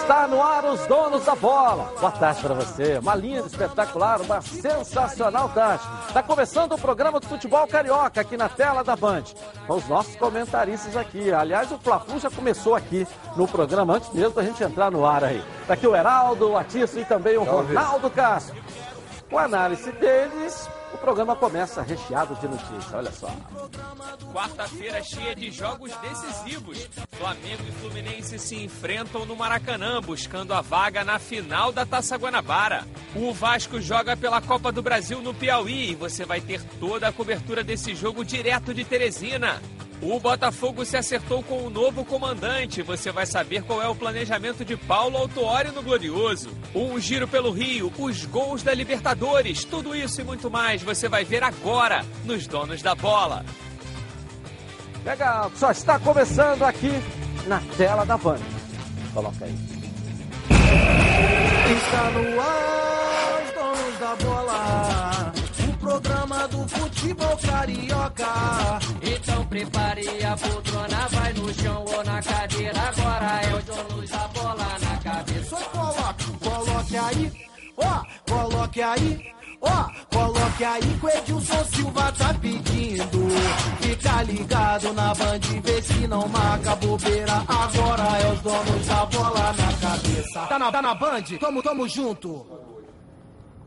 Está no ar os donos da bola. Boa tarde para você. Uma linha espetacular, uma sensacional tarde. Está começando o programa do futebol carioca aqui na tela da Band. Com os nossos comentaristas aqui. Aliás, o Fla-Flu já começou aqui no programa antes mesmo da gente entrar no ar aí. Está aqui o Heraldo, o Atício e também o Ronaldo Castro. Com a análise deles, o programa começa recheado de notícias, olha só. Quarta-feira cheia de jogos decisivos. Flamengo e Fluminense se enfrentam no Maracanã, buscando a vaga na final da Taça Guanabara. O Vasco joga pela Copa do Brasil no Piauí e você vai ter toda a cobertura desse jogo direto de Teresina. O Botafogo se acertou com o novo comandante. Você vai saber qual é o planejamento de Paulo Autuori no Glorioso. Um giro pelo Rio, os gols da Libertadores, tudo isso e muito mais você vai ver agora nos Donos da Bola. Legal, só está começando aqui na tela da Band. Coloca aí. Está no ar, os donos da bola. O programa do futebol carioca. Então prepare a poltrona, vai no chão ou na cadeira. Agora é os donos da bola na cabeça. Só coloque, coloque aí, ó, coloque aí. Ó, coloque aí que o Edilson Silva tá pedindo. Fica ligado na Band, vê se não marca bobeira. Agora é os donos da bola na cabeça. Tá na, tá na Band? Tamo, tamo junto.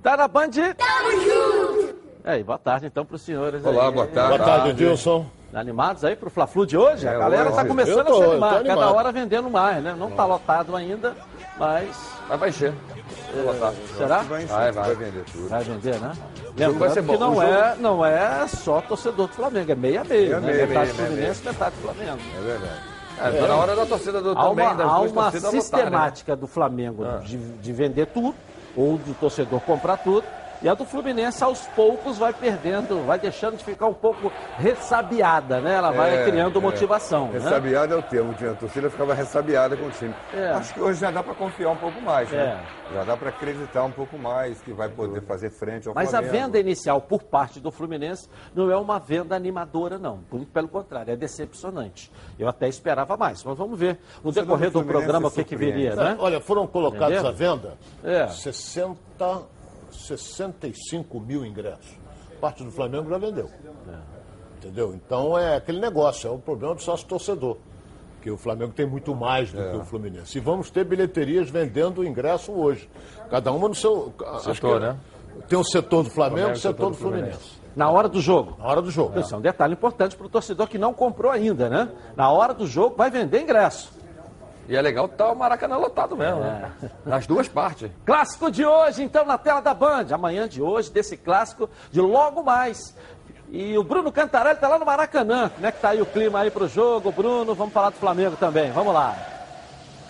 Tá na Band? Tamo junto! Aí, boa tarde então para os senhores. Olá, aí. boa tarde. Boa tarde, Edilson. Animados aí pro Fla-Flu de hoje? a É, galera hoje. tá começando Eu tô, a se animar, cada animado. hora vendendo mais, né? Não tá lotado ainda, mas Mas vai encher. Botar. será? Vai, vai, vai vender tudo. Vai vender, né? vai Lembrando ser bom. que não, O jogo- é, não é só torcedor do Flamengo, é meia meia, né? meia, metade meia, Fluminense, metade Flamengo. É verdade. É, tá na hora da torcida do, Há também, uma, há uma né? sistemática do Flamengo Ah. de, de vender tudo, ou do torcedor comprar tudo, e a do Fluminense aos poucos vai perdendo, vai deixando de ficar um pouco ressabiada, né? Ela vai É, criando é. motivação. Né? Ressabiada é o termo, tinha a torcida ficava ressabiada com o time. É. Acho que hoje já dá para confiar um pouco mais, né? É. Já dá para acreditar um pouco mais que vai poder fazer frente ao Mas a Flamengo. venda inicial por parte do Fluminense não é uma venda animadora, não. Muito pelo contrário, é decepcionante. Eu até esperava mais, mas vamos ver no decorrer do programa o que, que viria, né? Olha, foram colocados Entendeu? à venda É. 60, 65 mil ingressos. Parte do Flamengo já vendeu. Entendeu? Então é aquele negócio, é o problema do sócio torcedor. Que o Flamengo tem muito mais do que o Fluminense. E vamos ter bilheterias vendendo ingresso hoje. Cada uma no seu. acho Setor, que né? Tem o setor do Flamengo e o setor do Fluminense. Na hora do jogo. Na hora do jogo. Isso é um detalhe importante para o torcedor que não comprou ainda, né? Na hora do jogo vai vender ingresso. E é legal estar o Maracanã lotado mesmo, né? Nas duas partes. Clássico de hoje, então, na tela da Band. Amanhã de hoje, desse clássico de logo mais. E o Bruno Cantarelli está lá no Maracanã. Como é que tá aí o clima aí pro jogo, Bruno? Vamos falar do Flamengo também. Vamos lá.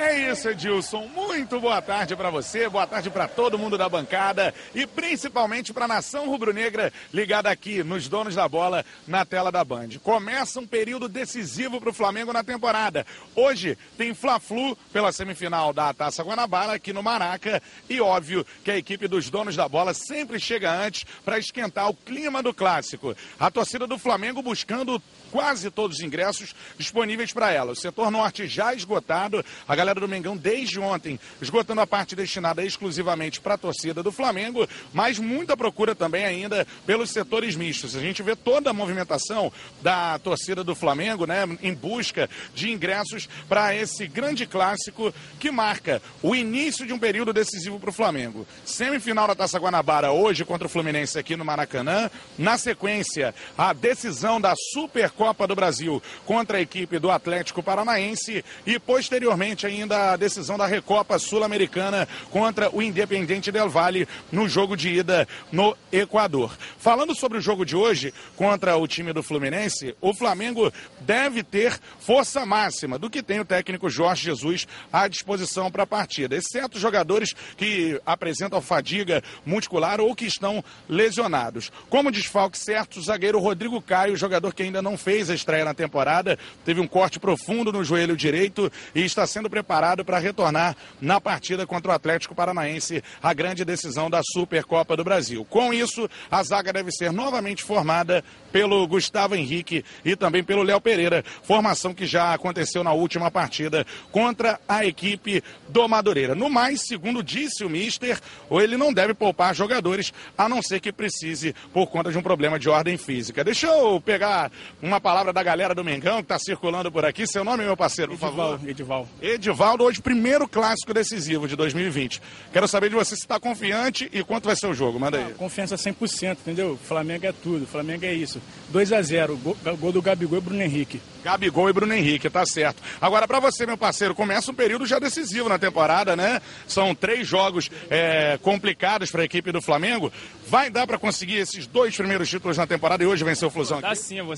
É isso, Edilson. Muito boa tarde para você, boa tarde para todo mundo da bancada e principalmente para a nação rubro-negra ligada aqui nos donos da bola na tela da Band. Começa um período decisivo para o Flamengo na temporada. Hoje tem Fla-Flu pela semifinal da Taça Guanabara aqui no Maraca e óbvio que a equipe dos donos da bola sempre chega antes para esquentar o clima do clássico. A torcida do Flamengo buscando quase todos os ingressos disponíveis para ela. O setor norte já esgotado, a galera do Mengão desde ontem esgotando a parte destinada exclusivamente para a torcida do Flamengo, mas muita procura também ainda pelos setores mistos. A gente vê toda a movimentação da torcida do Flamengo, né, em busca de ingressos para esse grande clássico que marca o início de um período decisivo para o Flamengo. Semifinal da Taça Guanabara hoje contra o Fluminense aqui no Maracanã. Na sequência, a decisão da Supercopa do Brasil contra a equipe do Atlético Paranaense e posteriormente ainda a decisão da Recopa Sul-Americana contra o Independiente Del Valle no jogo de ida no Equador. Falando sobre o jogo de hoje contra o time do Fluminense, o Flamengo deve ter força máxima do que tem o técnico Jorge Jesus à disposição para a partida, exceto jogadores que apresentam fadiga muscular ou que estão lesionados. Como desfalque certo, o zagueiro Rodrigo Caio, jogador que ainda não fez a estreia na temporada, teve um corte profundo no joelho direito e está sendo preparado para retornar na partida contra o Atlético Paranaense, a grande decisão da Supercopa do Brasil. Com isso, a zaga deve ser novamente formada pelo Gustavo Henrique e também pelo Léo Pereira, formação que já aconteceu na última partida contra a equipe do Madureira. No mais, segundo disse o Mister, ele não deve poupar jogadores, a não ser que precise por conta de um problema de ordem física. Deixa eu pegar uma palavra da galera do Mengão que está circulando por aqui. Seu nome, meu parceiro, por Edival, favor? Edival. Edivaldo, hoje primeiro clássico decisivo de 2020. Quero saber de você se está confiante e quanto vai ser o jogo. Manda aí. Confiança 100%, entendeu? Flamengo é tudo, Flamengo é isso. 2 a 0 gol, gol do Gabigol e Bruno Henrique. Gabigol e Bruno Henrique, tá certo. Agora, para você, meu parceiro, começa um período já decisivo na temporada, né? São três jogos é, complicados para a equipe do Flamengo. Vai dar para conseguir esses dois primeiros títulos na temporada e hoje vencer o Flusão Dá aqui? sim, eu vou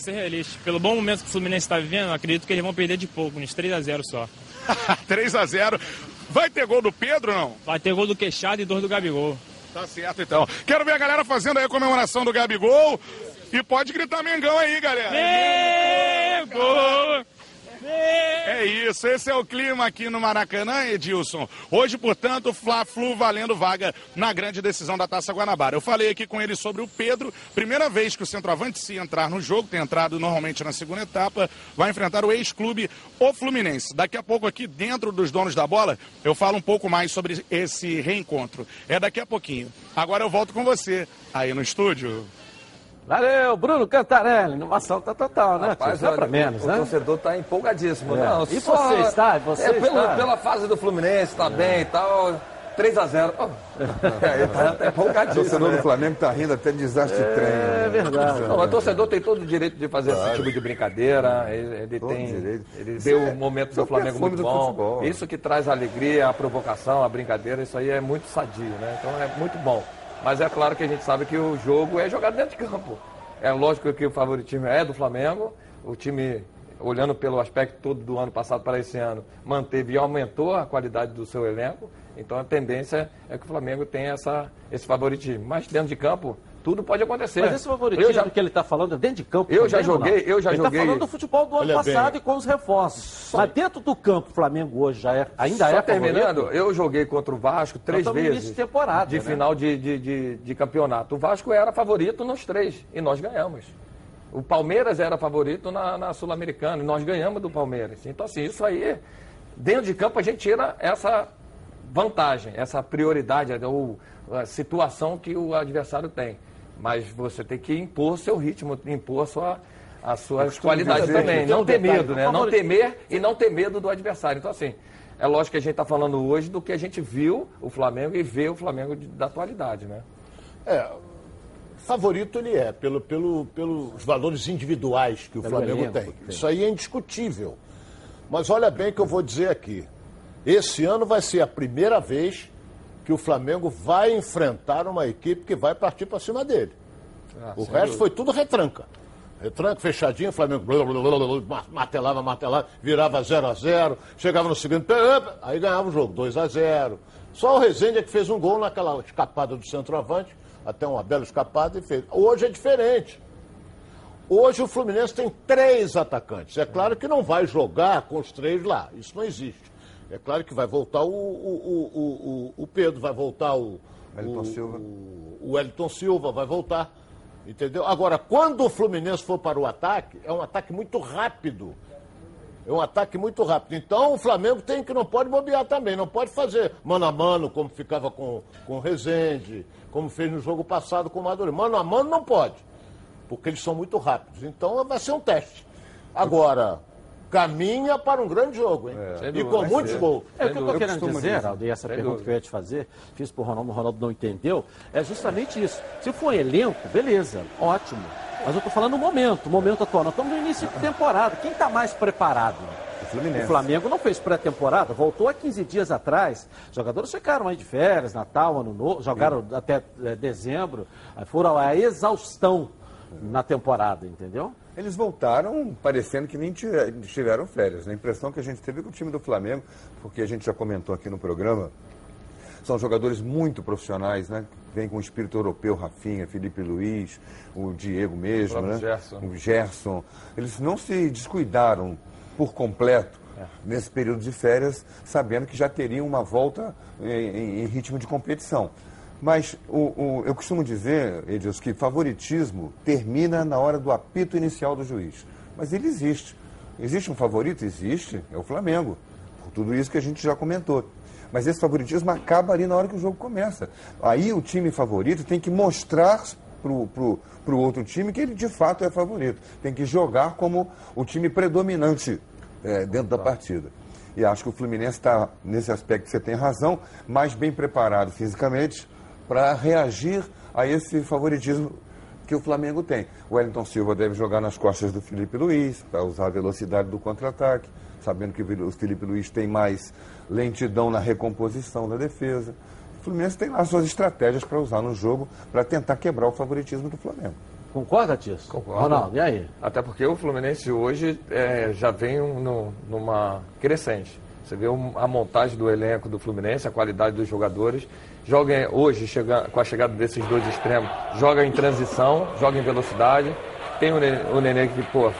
Pelo bom momento que o Fluminense está vivendo, acredito que eles vão perder de pouco, uns 3 a 0 só. 3 a 0 Vai ter gol do Pedro ou não? Vai ter gol do Queixado e dois do Gabigol. Tá certo, então. Quero ver a galera fazendo aí a comemoração do Gabigol. E pode gritar Mengão aí, galera. Gol! É isso, esse é o clima aqui no Maracanã, Edilson. Hoje, portanto, Fla-Flu valendo vaga na grande decisão da Taça Guanabara. Eu falei aqui com ele sobre o Pedro. Primeira vez que o centroavante, se entrar no jogo, tem entrado normalmente na segunda etapa, vai enfrentar o ex-clube, o Fluminense. Daqui a pouco aqui, dentro dos donos da bola, eu falo um pouco mais sobre esse reencontro. É daqui a pouquinho. Agora eu volto com você aí no estúdio. Valeu, Bruno Cantarelli. Inovação tá total, né? Rapaz, é pra olha, menos, o, né? o torcedor está empolgadíssimo. É. Não, E só- você está? Você é, pelo- está? Pela fase do Fluminense, está bem e tal. 3 a 0 oh. é, Ele está tá O empolgadíssimo. torcedor né? do Flamengo tá rindo até de desastre de trem. É né? verdade. Não, o torcedor tem todo o direito de fazer esse tipo de brincadeira. Ele, ele tem. direito. Ele Isso vê é- o momento é do o Flamengo muito do bom. futebol. Isso que traz a alegria, a provocação, a brincadeira, isso aí é muito sadio, né? Então é muito bom. Mas é claro que a gente sabe que o jogo é jogado dentro de campo. É lógico que o favoritismo é do Flamengo. O time, olhando pelo aspecto todo do ano passado para esse ano, manteve e aumentou a qualidade do seu elenco. Então a tendência é que o Flamengo tenha essa, esse favoritismo. Mas dentro de campo, tudo pode acontecer. Mas esse favoritismo Eu já- que ele está falando é dentro de campo. Eu já joguei- eu já ele joguei- Ele está falando do futebol do ano Olha bem. passado e com os reforços. Mas dentro do campo, o Flamengo hoje já é, ainda Só é terminando, favorito? eu joguei contra o Vasco três estamos no vezes. início de temporada, De né? final de, de, de, de campeonato. O Vasco era favorito nos três e nós ganhamos. O Palmeiras era favorito na, na Sul-Americana e nós ganhamos do Palmeiras. Então, assim, isso aí, dentro de campo, a gente tira essa vantagem, essa prioridade, ou a situação que o adversário tem. Mas você tem que impor seu ritmo, impor sua, as suas qualidades também. Não tem ter medo, né? Não temer e não ter medo do adversário. Então, assim, é lógico que a gente está falando hoje do que a gente viu o Flamengo e vê o Flamengo de- da atualidade, né? É, favorito ele é, pelo, pelo, pelos valores individuais que o Pelo Flamengo elenco tem. tem. Isso aí é indiscutível. Mas olha bem o que eu vou dizer aqui. Esse ano vai ser a primeira vez que o Flamengo vai enfrentar uma equipe que vai partir para cima dele. o resto foi tudo retranca. Retranca, fechadinho, o Flamengo blá, blá, blá, martelava, martelava, virava 0 a 0 chegava no segundo, aí ganhava o jogo, 2 a 0 Só o Rezende é que fez um gol naquela escapada do centroavante, até uma bela escapada e fez. Hoje é diferente. Hoje o Fluminense tem três atacantes. É claro que não vai jogar com os três lá. Isso não existe. É claro que vai voltar o, o, o, o, Pedro, vai voltar o. O, Silva. O, Wellington Silva vai voltar. Entendeu? Agora, quando o Fluminense for para o ataque, é um ataque muito rápido. É um ataque muito rápido. Então o Flamengo tem que não pode bobear também, não pode fazer mano a mano, como ficava com, com o Rezende, como fez no jogo passado com o Madureira. Mano a mano não pode, porque eles são muito rápidos. Então vai ser um teste. Agora, caminha para um grande jogo, hein? Sem e com muitos gols. É, o que eu estou querendo dizer, dizer. Aldo, e essa Sem pergunta dúvida. que eu ia te fazer, fiz para o Ronaldo, o Ronaldo não entendeu, é justamente isso. Se for elenco, beleza, ótimo. Mas eu estou falando no momento, o momento atual. Nós estamos no início de temporada. Quem está mais preparado? O Fluminense. O Flamengo não fez pré-temporada, voltou há 15 dias atrás. Os jogadores ficaram aí de férias, Natal, Ano Novo, jogaram até eh, dezembro. Aí foram a exaustão na temporada, entendeu? Eles voltaram parecendo que nem tiveram férias. A impressão que a gente teve com o time do Flamengo, porque a gente já comentou aqui no programa, são jogadores muito profissionais, né? Vem com o espírito europeu, Rafinha, Felipe Luiz, o Diego mesmo, próprio né? Gerson. O Gerson. Eles não se descuidaram por completo nesse período de férias, sabendo que já teriam uma volta em, em- em ritmo de competição. Mas o, o- eu costumo dizer, Edilson, que favoritismo termina na hora do apito inicial do juiz. Mas ele existe. Existe um favorito? Existe. É o Flamengo. Por tudo isso que a gente já comentou. Mas esse favoritismo acaba ali na hora que o jogo começa. Aí o time favorito tem que mostrar para o outro time que ele de fato é favorito. Tem que jogar como o time predominante eh, dentro da partida. E acho que o Fluminense está, nesse aspecto, você tem razão, mais bem preparado fisicamente para reagir a esse favoritismo que o Flamengo tem. O Wellington Silva deve jogar nas costas do Felipe Luiz, para usar a velocidade do contra-ataque, sabendo que o Felipe Luiz tem mais lentidão na recomposição da defesa. O Fluminense tem lá suas estratégias para usar no jogo para tentar quebrar o favoritismo do Flamengo. Concorda, Tias? Concordo. Ronaldo, e aí? Até porque o Fluminense hoje é, já vem um- no- numa crescente. Você vê um- a montagem do elenco do Fluminense, a qualidade dos jogadores. Joga hoje, chega- com a chegada desses dois extremos, joga em transição, joga em velocidade. Tem o Nenê, o Nenê que, pô,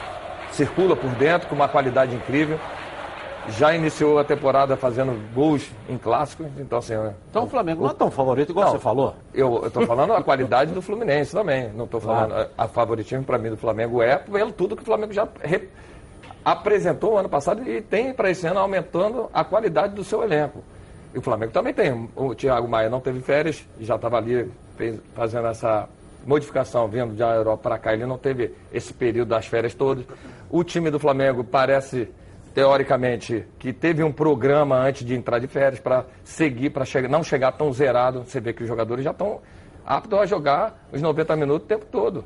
circula por dentro com uma qualidade incrível. Já iniciou a temporada fazendo gols em clássicos, então assim... Então o Flamengo não é tão favorito igual você falou. Eu estou falando a qualidade do Fluminense também. Não estou falando a, a favoritismo para mim do Flamengo é pelo tudo que o Flamengo já re- apresentou ano passado e tem para esse ano aumentando a qualidade do seu elenco. E o Flamengo também tem. O Thiago Maia não teve férias, já estava ali fez- fazendo essa modificação vindo da Europa para cá. Ele não teve esse período das férias todas. O time do Flamengo parece teoricamente, que teve um programa antes de entrar de férias para seguir, para chegar, não chegar tão zerado. Você vê que os jogadores já estão aptos a jogar os 90 minutos o tempo todo,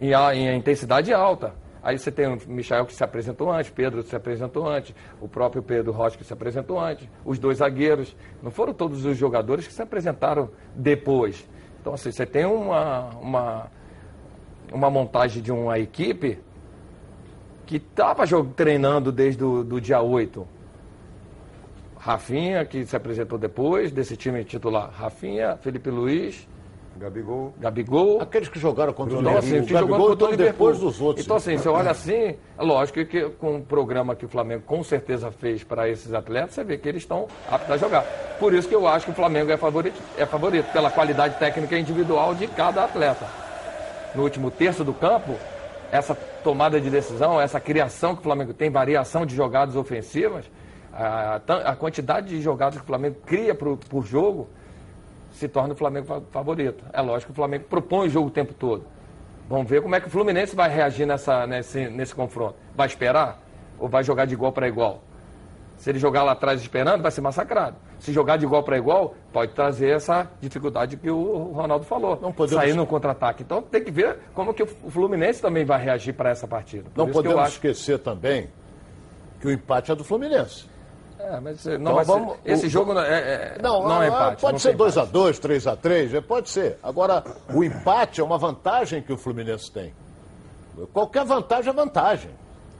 em, em intensidade alta. Aí você tem o Michael que se apresentou antes, Pedro que se apresentou antes, o próprio Pedro Rocha que se apresentou antes, os dois zagueiros. Não foram todos os jogadores que se apresentaram depois. Então, assim, você tem uma, uma, uma montagem de uma equipe que estava treinando desde o do dia 8. Rafinha, que se apresentou depois desse time titular. Rafinha, Felipe Luiz, Gabigol. Gabigol. Aqueles que jogaram contra o Então, assim, Liverpool. O jogou Gabigol contra o então Liverpool. depois dos outros. Então, assim, você olha assim, é lógico que com o programa que o Flamengo com certeza fez para esses atletas, você vê que eles estão aptos a jogar. Por isso que eu acho que o Flamengo é favorito, é favorito pela qualidade técnica individual de cada atleta. No último terço do campo, essa tomada de decisão, essa criação que o Flamengo tem, variação de jogadas ofensivas, a, a quantidade de jogadas que o Flamengo cria por jogo, se torna o Flamengo fa- favorito. É lógico que o Flamengo propõe o jogo o tempo todo. Vamos ver como é que o Fluminense vai reagir nessa, nesse, nesse confronto. Vai esperar? Ou vai jogar de igual para igual? Se ele jogar lá atrás esperando, vai ser massacrado. Se jogar de igual para igual, pode trazer essa dificuldade que o Ronaldo falou. Não podemos- Sair no contra-ataque. Então tem que ver como que o Fluminense também vai reagir para essa partida. Por Não podemos acho esquecer também que o empate é do Fluminense. É, mas não Então vai ser- vamos- esse o- jogo não é, é- Não, não é ah, empate. pode não ser tem 2x2, 3x3, pode ser. Agora, o empate é uma vantagem que o Fluminense tem. Qualquer vantagem é vantagem.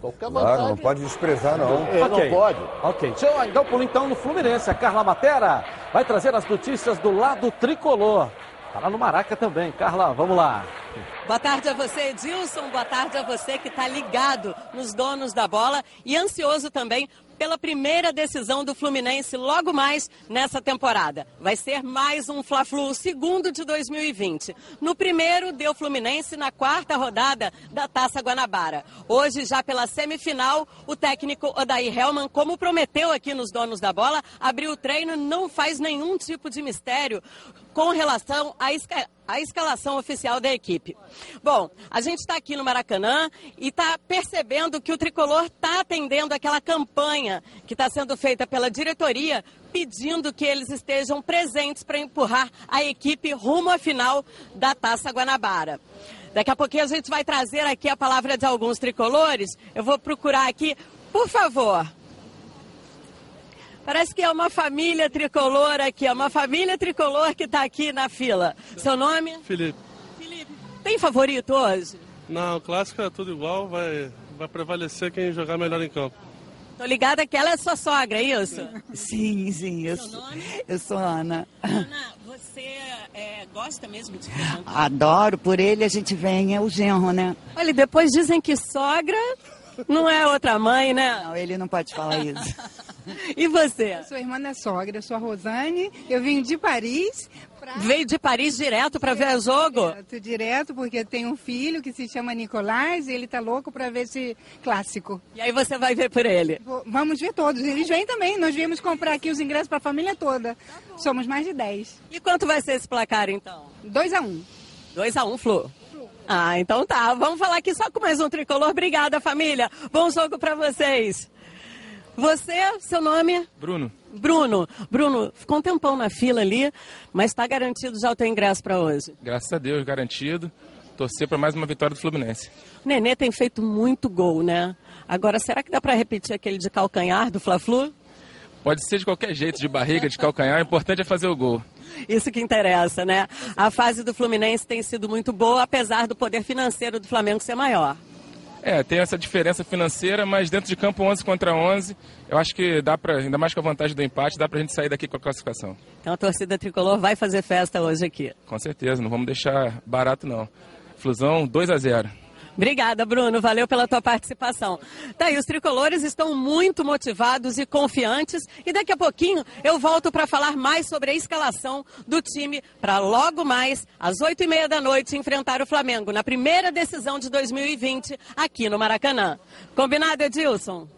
Qualquer Claro, vantagem. não pode desprezar, não. É, Ok. não pode. Ok, deixa eu dar o pulo então no Fluminense. A Carla Matera vai trazer as notícias do lado tricolor. Tá lá no Maraca também. Carla, vamos lá. Boa tarde a você, Edilson. Boa tarde a você que está ligado nos donos da bola e ansioso também pela primeira decisão do Fluminense logo mais nessa temporada. Vai ser mais um Fla-Flu, o segundo de 2020. No primeiro, deu Fluminense na quarta rodada da Taça Guanabara. Hoje, já pela semifinal, o técnico Odair Helman, como prometeu aqui nos donos da bola, abriu o treino, não faz nenhum tipo de mistério com relação à esca- à escalação oficial da equipe. Bom, a gente está aqui no Maracanã e está percebendo que o tricolor está atendendo aquela campanha que está sendo feita pela diretoria pedindo que eles estejam presentes para empurrar a equipe rumo à final da Taça Guanabara. Daqui a pouquinho a gente vai trazer aqui a palavra de alguns tricolores. Eu vou procurar aqui, por favor. Parece que é uma família tricolor aqui, é uma família tricolor que está aqui na fila. Seu nome? Felipe. Tem favorito hoje? Não, o clássico é tudo igual, vai, vai prevalecer quem jogar melhor em campo. Tô ligada que ela é sua sogra, é isso? Sim, sim. Eu, sou, eu sou Ana. Ana, você é, gosta mesmo de? Adoro, por ele a gente vem, é o genro, né? Olha, depois dizem que sogra Não é outra mãe, né? Não, ele não pode falar isso. e você? Eu sou irmã da sogra, eu sou a Rosane, eu vim de Paris. Pra... Veio de Paris direto para ver o jogo? Direto, direto, porque tem um filho que se chama Nicolás e ele tá louco para ver esse clássico. E aí você vai ver por ele? Vamos ver todos, eles vêm também, nós viemos comprar aqui os ingressos para a família toda. Somos mais de 10. E quanto vai ser esse placar então? 2 a 1 um. 2 a 1 um, Flu. Ah, então tá. Vamos falar aqui só com mais um tricolor. Obrigada, família. Bom jogo para vocês. Você, seu nome? Bruno. Bruno. Bruno, ficou um tempão na fila ali, mas está garantido já o teu ingresso para hoje? Graças a Deus, garantido. Torcer para mais uma vitória do Fluminense. O Nenê tem feito muito gol, né? Agora, será que dá para repetir aquele de calcanhar do Fla-Flu? Pode ser de qualquer jeito, de barriga, de calcanhar, o importante é fazer o gol. Isso que interessa, né? A fase do Fluminense tem sido muito boa, apesar do poder financeiro do Flamengo ser maior. É, tem essa diferença financeira, mas dentro de campo 11 contra 11, eu acho que dá para, ainda mais com a vantagem do empate, dá para a gente sair daqui com a classificação. Então a torcida tricolor vai fazer festa hoje aqui. Com certeza, não vamos deixar barato não. Flusão 2 a 0. Obrigada, Bruno. Valeu pela tua participação. Tá aí, os tricolores estão muito motivados e confiantes. E daqui a pouquinho eu volto para falar mais sobre a escalação do time para logo mais, às oito e meia da noite, enfrentar o Flamengo na primeira decisão de 2020 aqui no Maracanã. Combinado, Edilson?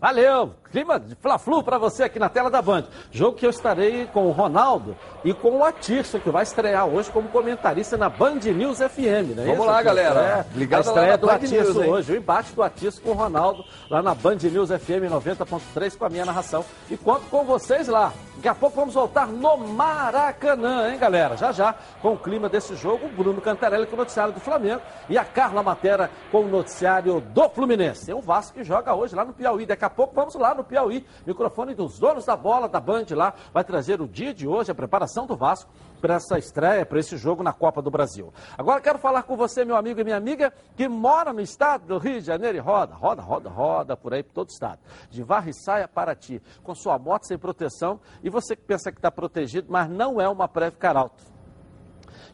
Valeu! Clima de Fla-Flu para você aqui na tela da Band. Jogo que eu estarei com o Ronaldo e com o Atirson, que vai estrear hoje como comentarista na Band News FM, né? Vamos isso, lá, galera. É, Ligado a estreia do Band Atirson News, hein? hoje, o embate do Atirson com o Ronaldo lá na Band News FM 90.3 com a minha narração. E conto com vocês lá. Daqui a pouco vamos voltar no Maracanã, hein, galera? Já já, com o clima desse jogo, o Bruno Cantarelli com o noticiário do Flamengo e a Carla Matera com o noticiário do Fluminense. Tem o Vasco que joga hoje lá no Piauí. Daqui a pouco vamos lá no Piauí. Microfone dos donos da bola da Band lá vai trazer o dia de hoje, a preparação do Vasco para essa estreia, para esse jogo na Copa do Brasil. Agora quero falar com você, meu amigo e minha amiga, que mora no estado do Rio de Janeiro e roda, roda, roda, roda por aí, por todo o estado. De Varriçaia para ti, com sua moto sem proteção e você que pensa que está protegido, mas não é uma Preve Caralto.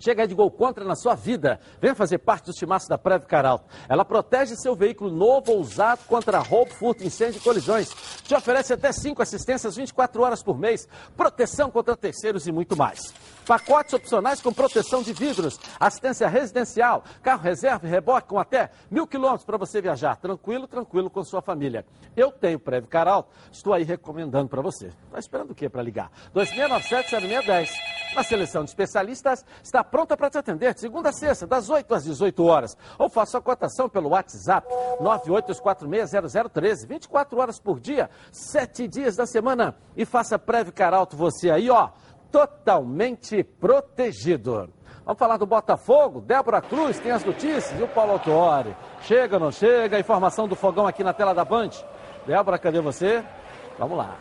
Chega de gol contra na sua vida. Venha fazer parte do timaço da Preve Caralto. Ela protege seu veículo novo ou usado contra roubo, furto, incêndio e colisões. Te oferece até 5 assistências 24 horas por mês, proteção contra terceiros e muito mais. Pacotes opcionais com proteção de vidros, assistência residencial, carro reserva e reboque com até mil quilômetros para você viajar. Tranquilo, tranquilo com sua família. Eu tenho Preve Caralto, estou aí recomendando para você. Está esperando o quê para ligar? 2697-0610. A seleção de especialistas está pronta para te atender de segunda a sexta, das 8 às 18 horas. Ou faça a cotação pelo WhatsApp 982460013, 24 horas por dia, 7 dias da semana. E faça Preve Caralto você aí, ó, totalmente protegido. Vamos falar do Botafogo? Débora Cruz tem as notícias e o Paulo Autuori. Chega ou não chega? Informação do fogão aqui na tela da Band. Débora, cadê você? Vamos lá.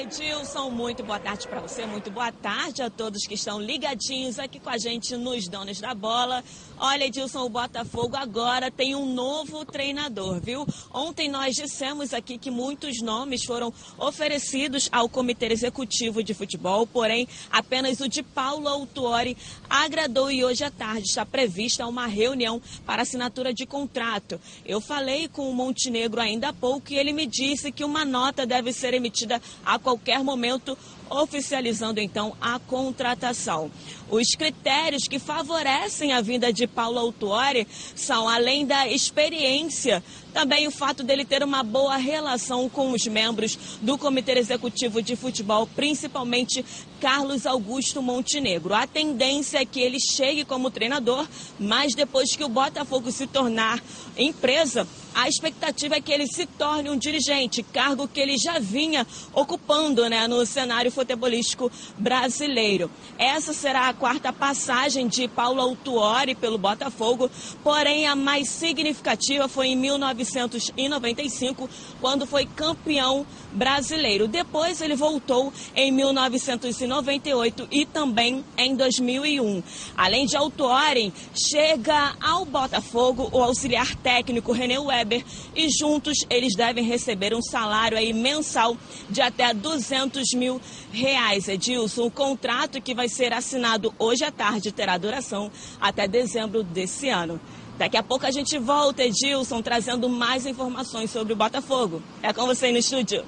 Edilson, muito boa tarde para você, muito boa tarde a todos que estão ligadinhos aqui com a gente nos Donos da Bola. Olha, Edilson, o Botafogo agora tem um novo treinador, viu? Ontem nós dissemos aqui que muitos nomes foram oferecidos ao Comitê Executivo de Futebol, porém apenas o de Paulo Autuori agradou e hoje à tarde está prevista uma reunião para assinatura de contrato. Eu falei com o Montenegro ainda há pouco e ele me disse que uma nota deve ser emitida a qualquer momento, oficializando então a contratação. Os critérios que favorecem a vinda de Paulo Autuori são, além da experiência, também o fato dele ter uma boa relação com os membros do Comitê Executivo de Futebol, principalmente Carlos Augusto Montenegro. A tendência é que ele chegue como treinador, mas depois que o Botafogo se tornar empresa, a expectativa é que ele se torne um dirigente, cargo que ele já vinha ocupando né, no cenário futebolístico brasileiro. Essa será a quarta passagem de Paulo Autuori pelo Botafogo, porém a mais significativa foi em 1995, quando foi campeão brasileiro. Depois ele voltou em 1998 e também em 2001. Além de Autuori, chega ao Botafogo o auxiliar técnico René Weber e juntos eles devem receber um salário aí mensal de até 200 mil reais. Edilson, o contrato que vai ser assinado hoje à tarde terá duração até dezembro desse ano. Daqui a pouco a gente volta, Edilson, trazendo mais informações sobre o Botafogo. É com você no estúdio.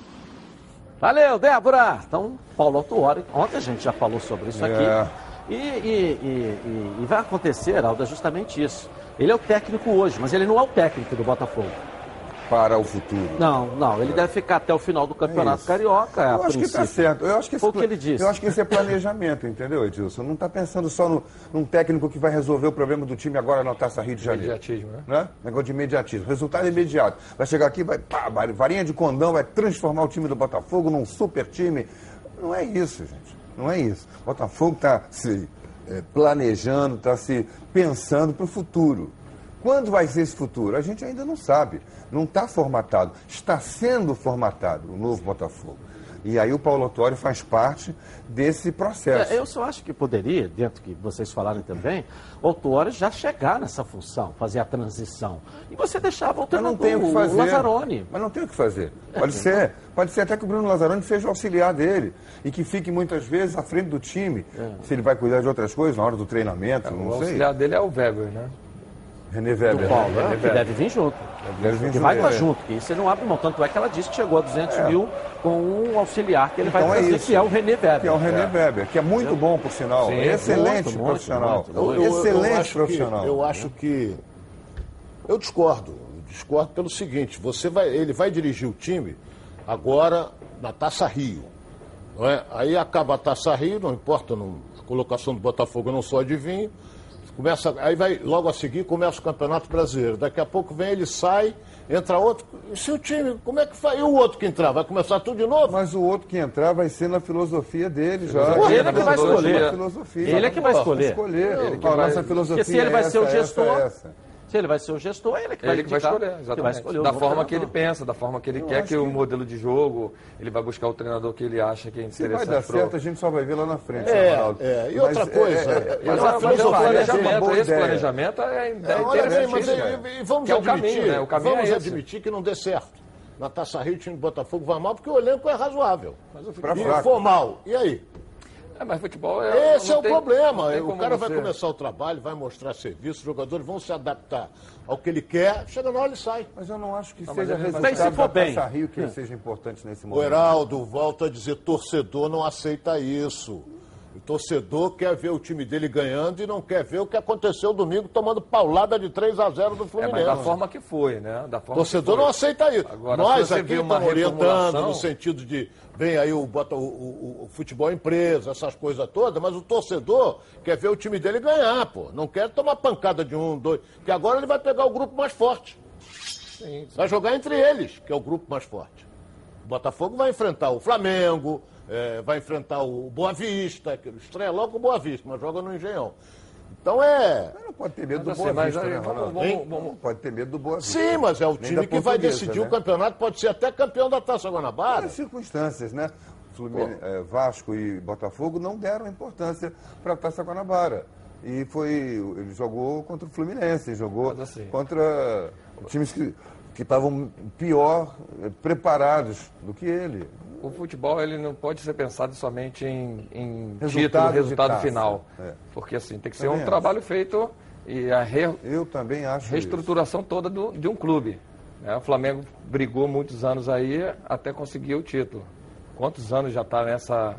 Valeu, Débora! Então, Paulo Autuori, ontem a gente já falou sobre isso aqui. É. E, e- e- e- vai acontecer, Aldo, é justamente isso. Ele é o técnico hoje, mas ele não é o técnico do Botafogo. Para o futuro. Não, não, ele deve ficar até o final do Campeonato isso. Carioca. a Eu acho que está princípio. certo. Eu acho que, esse Foi o que ele disse. eu acho que isso é planejamento, entendeu, Edilson? Não está pensando só no, num técnico que vai resolver o problema do time agora na Taça Rio de Janeiro. Imediatismo, né? né? Negócio de imediatismo. Resultado imediato. Vai chegar aqui, vai, pá, vai- varinha de condão, vai transformar o time do Botafogo num super time. Não é isso, gente. Não é isso. O Botafogo está se eh, planejando, está se pensando para o futuro. Quando vai ser esse futuro? A gente ainda não sabe. Não está formatado. Está sendo formatado o novo Botafogo. E aí o Paulo Autuori faz parte desse processo. É, eu só acho que poderia, dentro que vocês falarem também, o Autuori já chegar nessa função, fazer a transição. E você deixava o Mas não treinador, tem o que fazer. Lazzaroni. Mas não tem o que fazer. Pode ser. Pode ser até que o Bruno Lazzaroni seja o auxiliar dele. E que fique muitas vezes à frente do time. Se ele vai cuidar de outras coisas na hora do treinamento, O não sei. auxiliar dele é o Weber, né? René Weber. do Paulo, né? né? René que Weber. deve vir junto. Deve vir que vai estar é. junto, que isso ele não abre mão. Tanto é que ela disse que chegou a 200 É. mil com um auxiliar que ele Então vai é trazer, isso. que é o René Weber. Que é o René Weber, que é muito bom, por sinal. Sim, Excelente muito, muito, profissional. muito. Eu- eu- eu Excelente que- profissional. eu acho que. Eu discordo. Eu discordo pelo seguinte: você vai, ele vai dirigir o time agora na Taça Rio. Não é? Aí acaba a Taça Rio, não importa não- a colocação do Botafogo, eu não sou adivinho. Começa, aí vai logo a seguir começa o Campeonato Brasileiro. Daqui a pouco vem ele sai, entra outro. E se o time, como é que faz? E o outro que entrar? Vai começar tudo de novo? Mas o outro que entrar vai ser na filosofia dele já. Ele é que vai escolher. filosofia. Ele é que vai escolher. escolher. Ele que vai- Nossa filosofia Porque se ele vai é ser o gestor, essa, essa. Se ele vai ser o gestor, ele é que vai Ele que vai escolher, que vai exatamente. escolher da forma que ele pensa, da forma que ele Eu quer, que o modelo de jogo, ele vai buscar o treinador que ele acha que é Se vai interessante. dar pro- certo, a gente só vai ver lá na frente, É, Ronaldo. é, e Mas outra coisa, é, é, mas mas Mas é é planejamento, esse ideia. planejamento é, é É, mas interessantíssimo, e- e vamos Que é o admitir, caminho, né? O caminho vamos é admitir que não dê certo. Na Taça Rio, o time do Botafogo vai mal porque o elenco é razoável. Pra e fraco. for mal, e aí? É, mas futebol é. Esse é o tem- problema. O cara vai você- começar o trabalho, vai mostrar serviço, os jogadores vão se adaptar ao que ele quer, chega na hora ele sai. Mas eu não acho que Não, seja resultado Mas se for da bem. Taça Rio que seja importante nesse O momento. Heraldo volta a dizer, torcedor não aceita isso. O torcedor quer ver o time dele ganhando e não quer ver o que aconteceu domingo tomando paulada de 3 a 0 do É, Fluminense. mas da forma que foi, né? Da forma torcedor que foi. não aceita isso. Agora, Nós aqui estamos orientando no sentido de vem aí o, bota, o, o- o futebol empresa, essas coisas todas, mas o torcedor quer ver o time dele ganhar, pô. Não quer tomar pancada de um, dois. Porque agora ele vai pegar o grupo mais forte. Vai jogar entre eles, que é o grupo mais forte. O Botafogo vai enfrentar o Flamengo, eh, vai enfrentar o Boa Vista, que estreia logo o Boa Vista, mas joga no Engenhão. Então é. Mas não pode ter medo Mas do assim, Boa Vista, né, vamos- vamos- vamos- Não pode ter medo do Boa Vista. Sim, mas é o Nem time que vai decidir né? o campeonato, pode ser até campeão da Taça Guanabara. As circunstâncias, né? Flumin- eh, Vasco e Botafogo não deram importância para a Taça Guanabara. E foi. Ele jogou contra o Fluminense, jogou assim- contra times que que estavam pior eh, preparados do que ele. O futebol ele não pode ser pensado somente em, em Resultado título, resultado final. É. Porque assim, tem que ser Também um acho. trabalho feito e a re- Eu também acho. isso. reestruturação toda do- de um clube. né? O Flamengo brigou muitos anos aí até conseguir o título. Quantos anos já está nessa.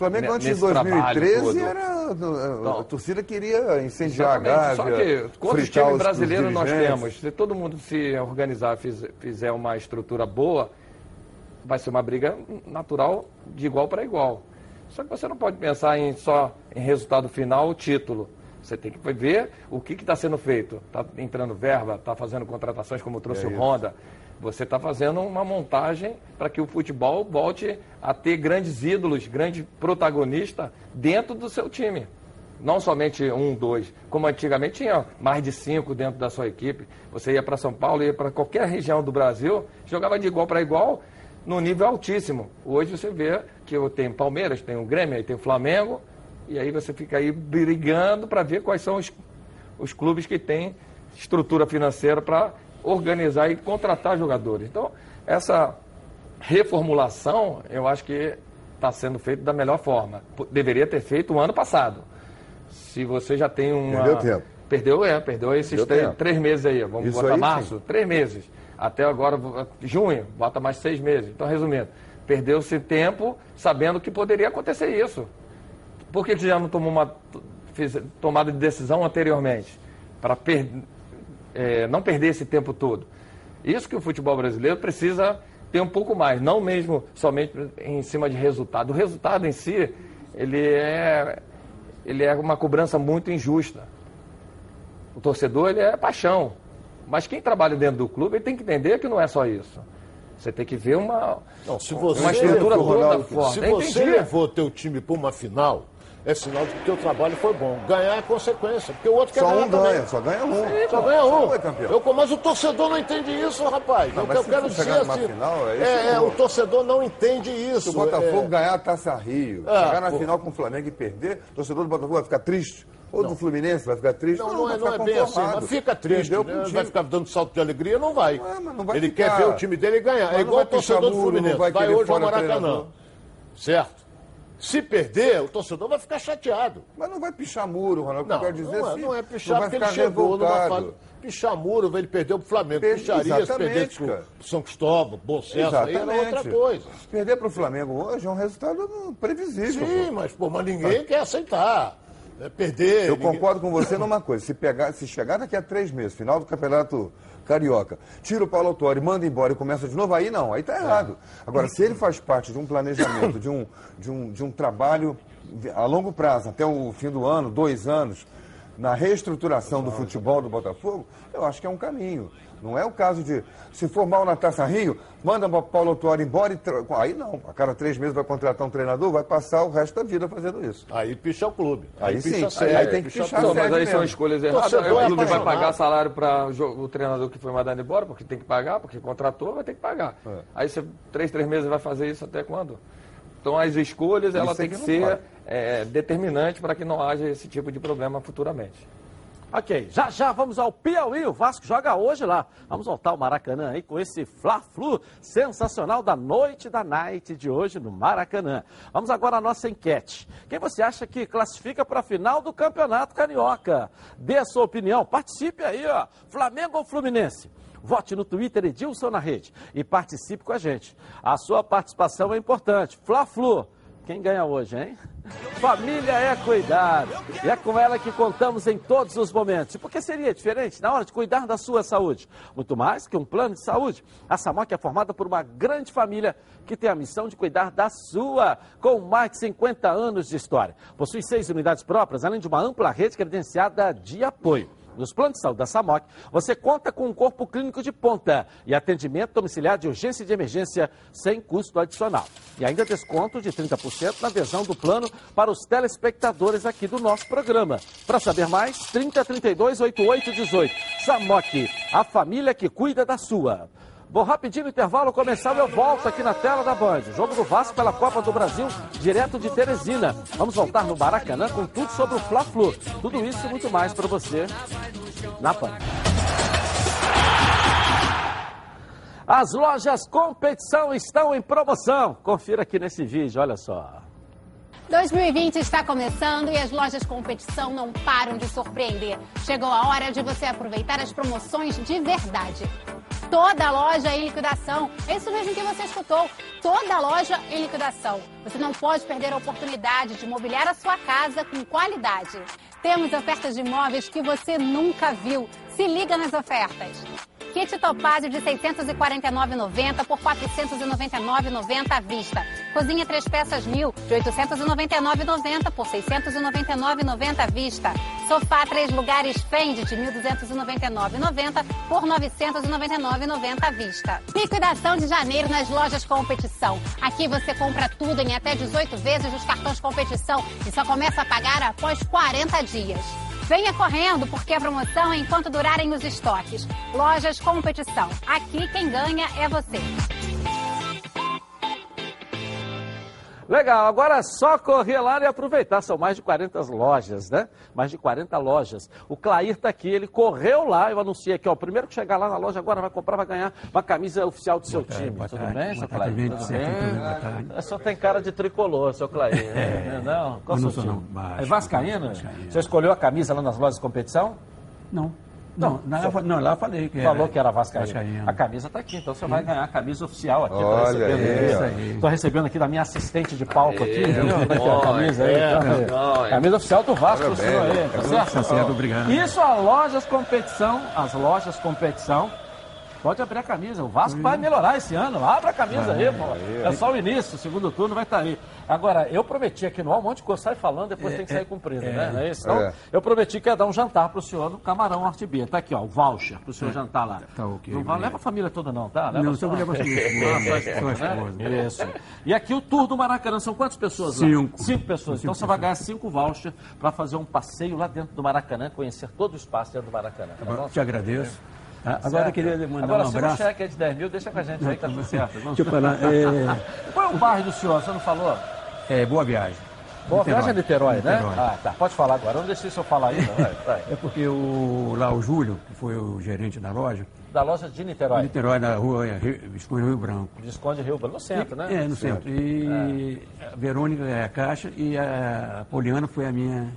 Flamengo antes de nesse trabalho 2013 todo? era. A torcida queria incendiar a Só Gávea. que quantos times os- os brasileiros nós temos? Se todo mundo se organizar, fizer, uma estrutura boa, vai ser uma briga natural de igual para igual. Só que você não pode pensar em só em resultado final, o título. Você tem que ver o que está sendo feito. Está entrando verba, está fazendo contratações como trouxe É o isso. Você está fazendo uma montagem para que o futebol volte a ter grandes ídolos, grandes protagonistas dentro do seu time. Não somente um, dois, como antigamente tinha mais de cinco dentro da sua equipe. Você ia para São Paulo, ia para qualquer região do Brasil, jogava de igual para igual, no nível altíssimo. Hoje você vê que tenho Palmeiras, tem o Grêmio, tem o Flamengo, e aí você fica aí brigando para ver quais são os, os clubes que têm estrutura financeira para organizar e contratar jogadores. Então, essa reformulação, eu acho que está sendo feita da melhor forma. Deveria ter feito o ano passado. Se você já tem uma. Perdeu tempo. Perdeu, é, perdeu esses três, três meses aí. Vamos Isso botar aí, março, sim. três meses. Até agora, junho, bota mais seis meses. Então, resumindo, perdeu-se tempo sabendo que poderia acontecer isso. Por que que já não tomou uma tomada de decisão anteriormente? Para não perder esse tempo todo. Isso que o futebol brasileiro precisa ter um pouco mais, não mesmo somente em cima de resultado. O resultado em si, ele é, ele é uma cobrança muito injusta. O torcedor, ele é paixão. Mas quem trabalha dentro do clube, ele tem que entender que não é só isso. Você tem que ver uma, Não, se você uma estrutura levou- toda forte. Se você entendi. levou teu time para uma final, é sinal de que teu trabalho foi bom. Ganhar é consequência, porque o outro quer Só ganhar um também. ganha, só ganha um. Só ganha um. Só é campeão. Eu, mas o torcedor não entende isso, rapaz. Não, eu, quero dizer assim. final, é é, é, o torcedor não entende isso. Se o Botafogo é- ganhar a Taça Rio, Ah, chegar na pô. final com o Flamengo e perder, o torcedor do Botafogo vai ficar triste. Ou do Fluminense vai ficar triste. Não, não, é, vai não é bem assim, mas fica triste, né? vai ficar dando salto de alegria, não vai. não vai Ele ficar. quer ver o time dele ganhar. Mas É não igual o torcedor do não Fluminense. vai hoje ao Maracanã. Certo? Se perder, o torcedor vai ficar chateado. Mas não vai pichar muro, Ronaldo. O que Não, eu quero dizer não, é, assim, não é pichar vai porque ele chegou numa revoltado. fase. Pichar muro, ele perdeu pro Flamengo. Per- Picharia se perdesse pro. São Cristóvão, Sucesso, aí era outra coisa. Perder para o Flamengo hoje é um resultado previsível. Sim, pô. mas, pô, mas ninguém quer aceitar. É perder. Eu ninguém- concordo com você numa coisa. Se, pegar, se chegar daqui a três meses, final do Campeonato Carioca, tira o Paulo Autori, manda embora e começa de novo, aí não, aí tá errado. Agora, se ele faz parte de um planejamento, de um, de um, de um trabalho a longo prazo, até o fim do ano, dois anos, na reestruturação do futebol do Botafogo, eu acho que é um caminho. Não é o caso de, se for mal na Taça Rio, manda o Paulo Autori embora e... tra- Aí não, a cada três meses vai contratar um treinador, vai passar o resto da vida fazendo isso. Aí picha o clube. Aí, Aí sim, picha aí, aí tem que picha pichar sério mas aí são mesmo. escolhas erradas. O é clube vai pagar salário para o treinador que foi mandado embora, porque tem que pagar, porque contratou, vai ter que pagar. É. Aí você, três, três meses vai fazer isso até quando? Então as escolhas, ela Isso tem é que que não ser é, determinante para que não haja esse tipo de problema futuramente. Ok, já já vamos ao Piauí. O Vasco joga hoje lá. Vamos voltar ao Maracanã aí com esse Fla-Flu sensacional da noite da night de hoje no Maracanã. Vamos agora à nossa enquete. Quem você acha que classifica para a final do Campeonato Carioca? Dê a sua opinião. Participe aí, ó. Flamengo ou Fluminense? Vote no Twitter Edilson na rede e participe com a gente. A sua participação é importante. Fla-Flu. Quem ganha hoje, hein? Família é cuidar. E é com ela que contamos em todos os momentos. E por que seria diferente na hora de cuidar da sua saúde? Muito mais que um plano de saúde. A Samoc é formada por uma grande família que tem a missão de cuidar da sua, com mais de 50 anos de história. Possui seis unidades próprias, além de uma ampla rede credenciada de apoio. Nos planos de saúde da SAMOC, você conta com um corpo clínico de ponta e atendimento domiciliar de urgência e de emergência sem custo adicional. E ainda desconto de 30% na adesão do plano para os telespectadores aqui do nosso programa. Para saber mais, 30 32 88 18. SAMOC, a família que cuida da sua. Vou rapidinho no intervalo começar eu volto aqui na tela da Band. Jogo do Vasco pela Copa do Brasil, direto de Teresina. Vamos voltar no Maracanã com tudo sobre o Fla-Flu. Tudo isso e muito mais para você na Band. As lojas competição estão em promoção. Confira aqui nesse vídeo, olha só. 2020 está começando e as lojas competição não param de surpreender. Chegou a hora de você aproveitar as promoções de verdade. Toda loja em liquidação. É isso mesmo que você escutou. Toda loja em liquidação. Você não pode perder a oportunidade de mobiliar a sua casa com qualidade. Temos ofertas de imóveis que você nunca viu. Se liga nas ofertas. Kit Topázio de R$ 649,90 por R$ 499,90 à vista. Cozinha três peças mil de R$ 899,90 por R$ 699,90 à vista. Sofá três lugares Fendi de R$ 1.299,90 por R$ 999,90 à vista. Liquidação de janeiro nas lojas competição. Aqui você compra tudo em até 18 vezes nos cartões competição e só começa a pagar após 40 dias. Venha correndo, porque a promoção é enquanto durarem os estoques. Lojas Competição. Aqui quem ganha é você. Legal, agora é só correr lá e aproveitar. São mais de 40 lojas, né? Mais de 40 lojas. O Clair tá aqui, ele correu lá, eu anunciei aqui, ó. O primeiro que chegar lá na loja agora vai comprar, vai ganhar uma camisa oficial do seu time. boa Tudo tarde, bem, boa seu tarde, Clair? tudo bem? tudo, boa tarde. O senhor tem cara de tricolor, seu Clair. É. Não, qual Eu não sou, time? não, baixo, é Vascaíno? Vascaíno. Você escolheu a camisa lá nas lojas de competição? Não. Não, não, lá, não, lá falei que Falou era, que era Vascaíno. Vascaíno. A camisa está aqui, então você vai ganhar a camisa oficial aqui. Olha Tô recebendo, aí, aqui. aí. Da minha assistente de palco aqui, É, entendeu? Tá aqui, a bom, camisa aí. é, tá aí. bom, é. Camisa oficial do Vasco, senhor aí, tá é. certo? Tá certo, obrigado. Isso a lojas competição, as lojas competição. Pode abrir a camisa. O Vasco vai melhorar esse ano. Abra a camisa aí, pô. É só o início, o segundo turno vai estar aí. Agora, eu prometi aqui no ar um monte de coisa. Sai falando, depois tem que sair cumprindo, né? Não é isso? Então, É. eu prometi que ia dar um jantar pro senhor no Camarão Artibia. Tá aqui, ó, o voucher pro senhor jantar lá. Tá ok, Não vai, obrigado. leva a família toda não, tá? Leva Não, só- leva a esposa, Só a esposa. né? Isso. E aqui o tour do Maracanã, são quantas pessoas lá? Cinco. Cinco pessoas. Então Cinco você vai ganhar cinco vouchers para fazer um passeio lá dentro do Maracanã, conhecer todo o espaço dentro do Maracanã. Tá bom? Te agradeço. Ah, Agora Certo? eu queria mandar Agora, um se abraço. o cheque é de 10 mil, deixa com a gente aí, tá tudo certo. Vamos- Deixa eu falar. É, Qual é o bairro do senhor? Você não falou? É, boa viagem. Boa viagem é Niterói, né? Niterói. Ah, tá. Pode falar agora. Eu não deixei senhor falar ainda. Vai, vai. É porque o, lá o Júlio, que foi o gerente da loja, Da loja de Niterói. Niterói, na rua é, Rio- Visconde Rio Branco. Visconde Rio Branco, no centro, né? É, no centro. E a Verônica é a caixa e a Poliana foi a minha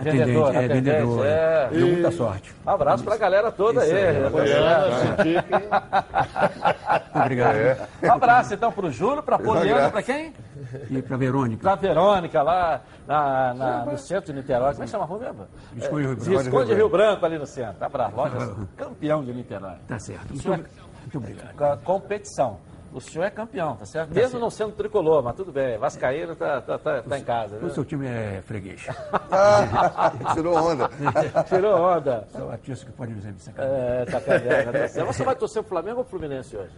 atendente. Vendedora, é, atendente, vendedora. é. Deu muita sorte. Um abraço pra galera toda Isso aí. aí. tá certo. Chique. Obrigado. Um abraço então pro Júlio, pra Poliana, pra quem? E para Verônica. Pra Verônica, lá na, na- no centro de Niterói. Como é que chama a rua mesmo? Visconde Rio É, Branco. Visconde Rio Branco, ali no centro. Abraço. Loja campeão de Niterói. Tá certo. O Muito, obri- muito obrigado. Com a competição. O senhor é campeão, tá certo? Mesmo não sendo tricolor, mas tudo bem. Vascaíno tá, tá, tá, tá em casa. O Viu? seu time é freguês. Tirou onda. Tirou onda. Só artista que pode dizer sacanagem. É, tá careca, tá certo. Você vai torcer pro Flamengo ou pro Fluminense hoje?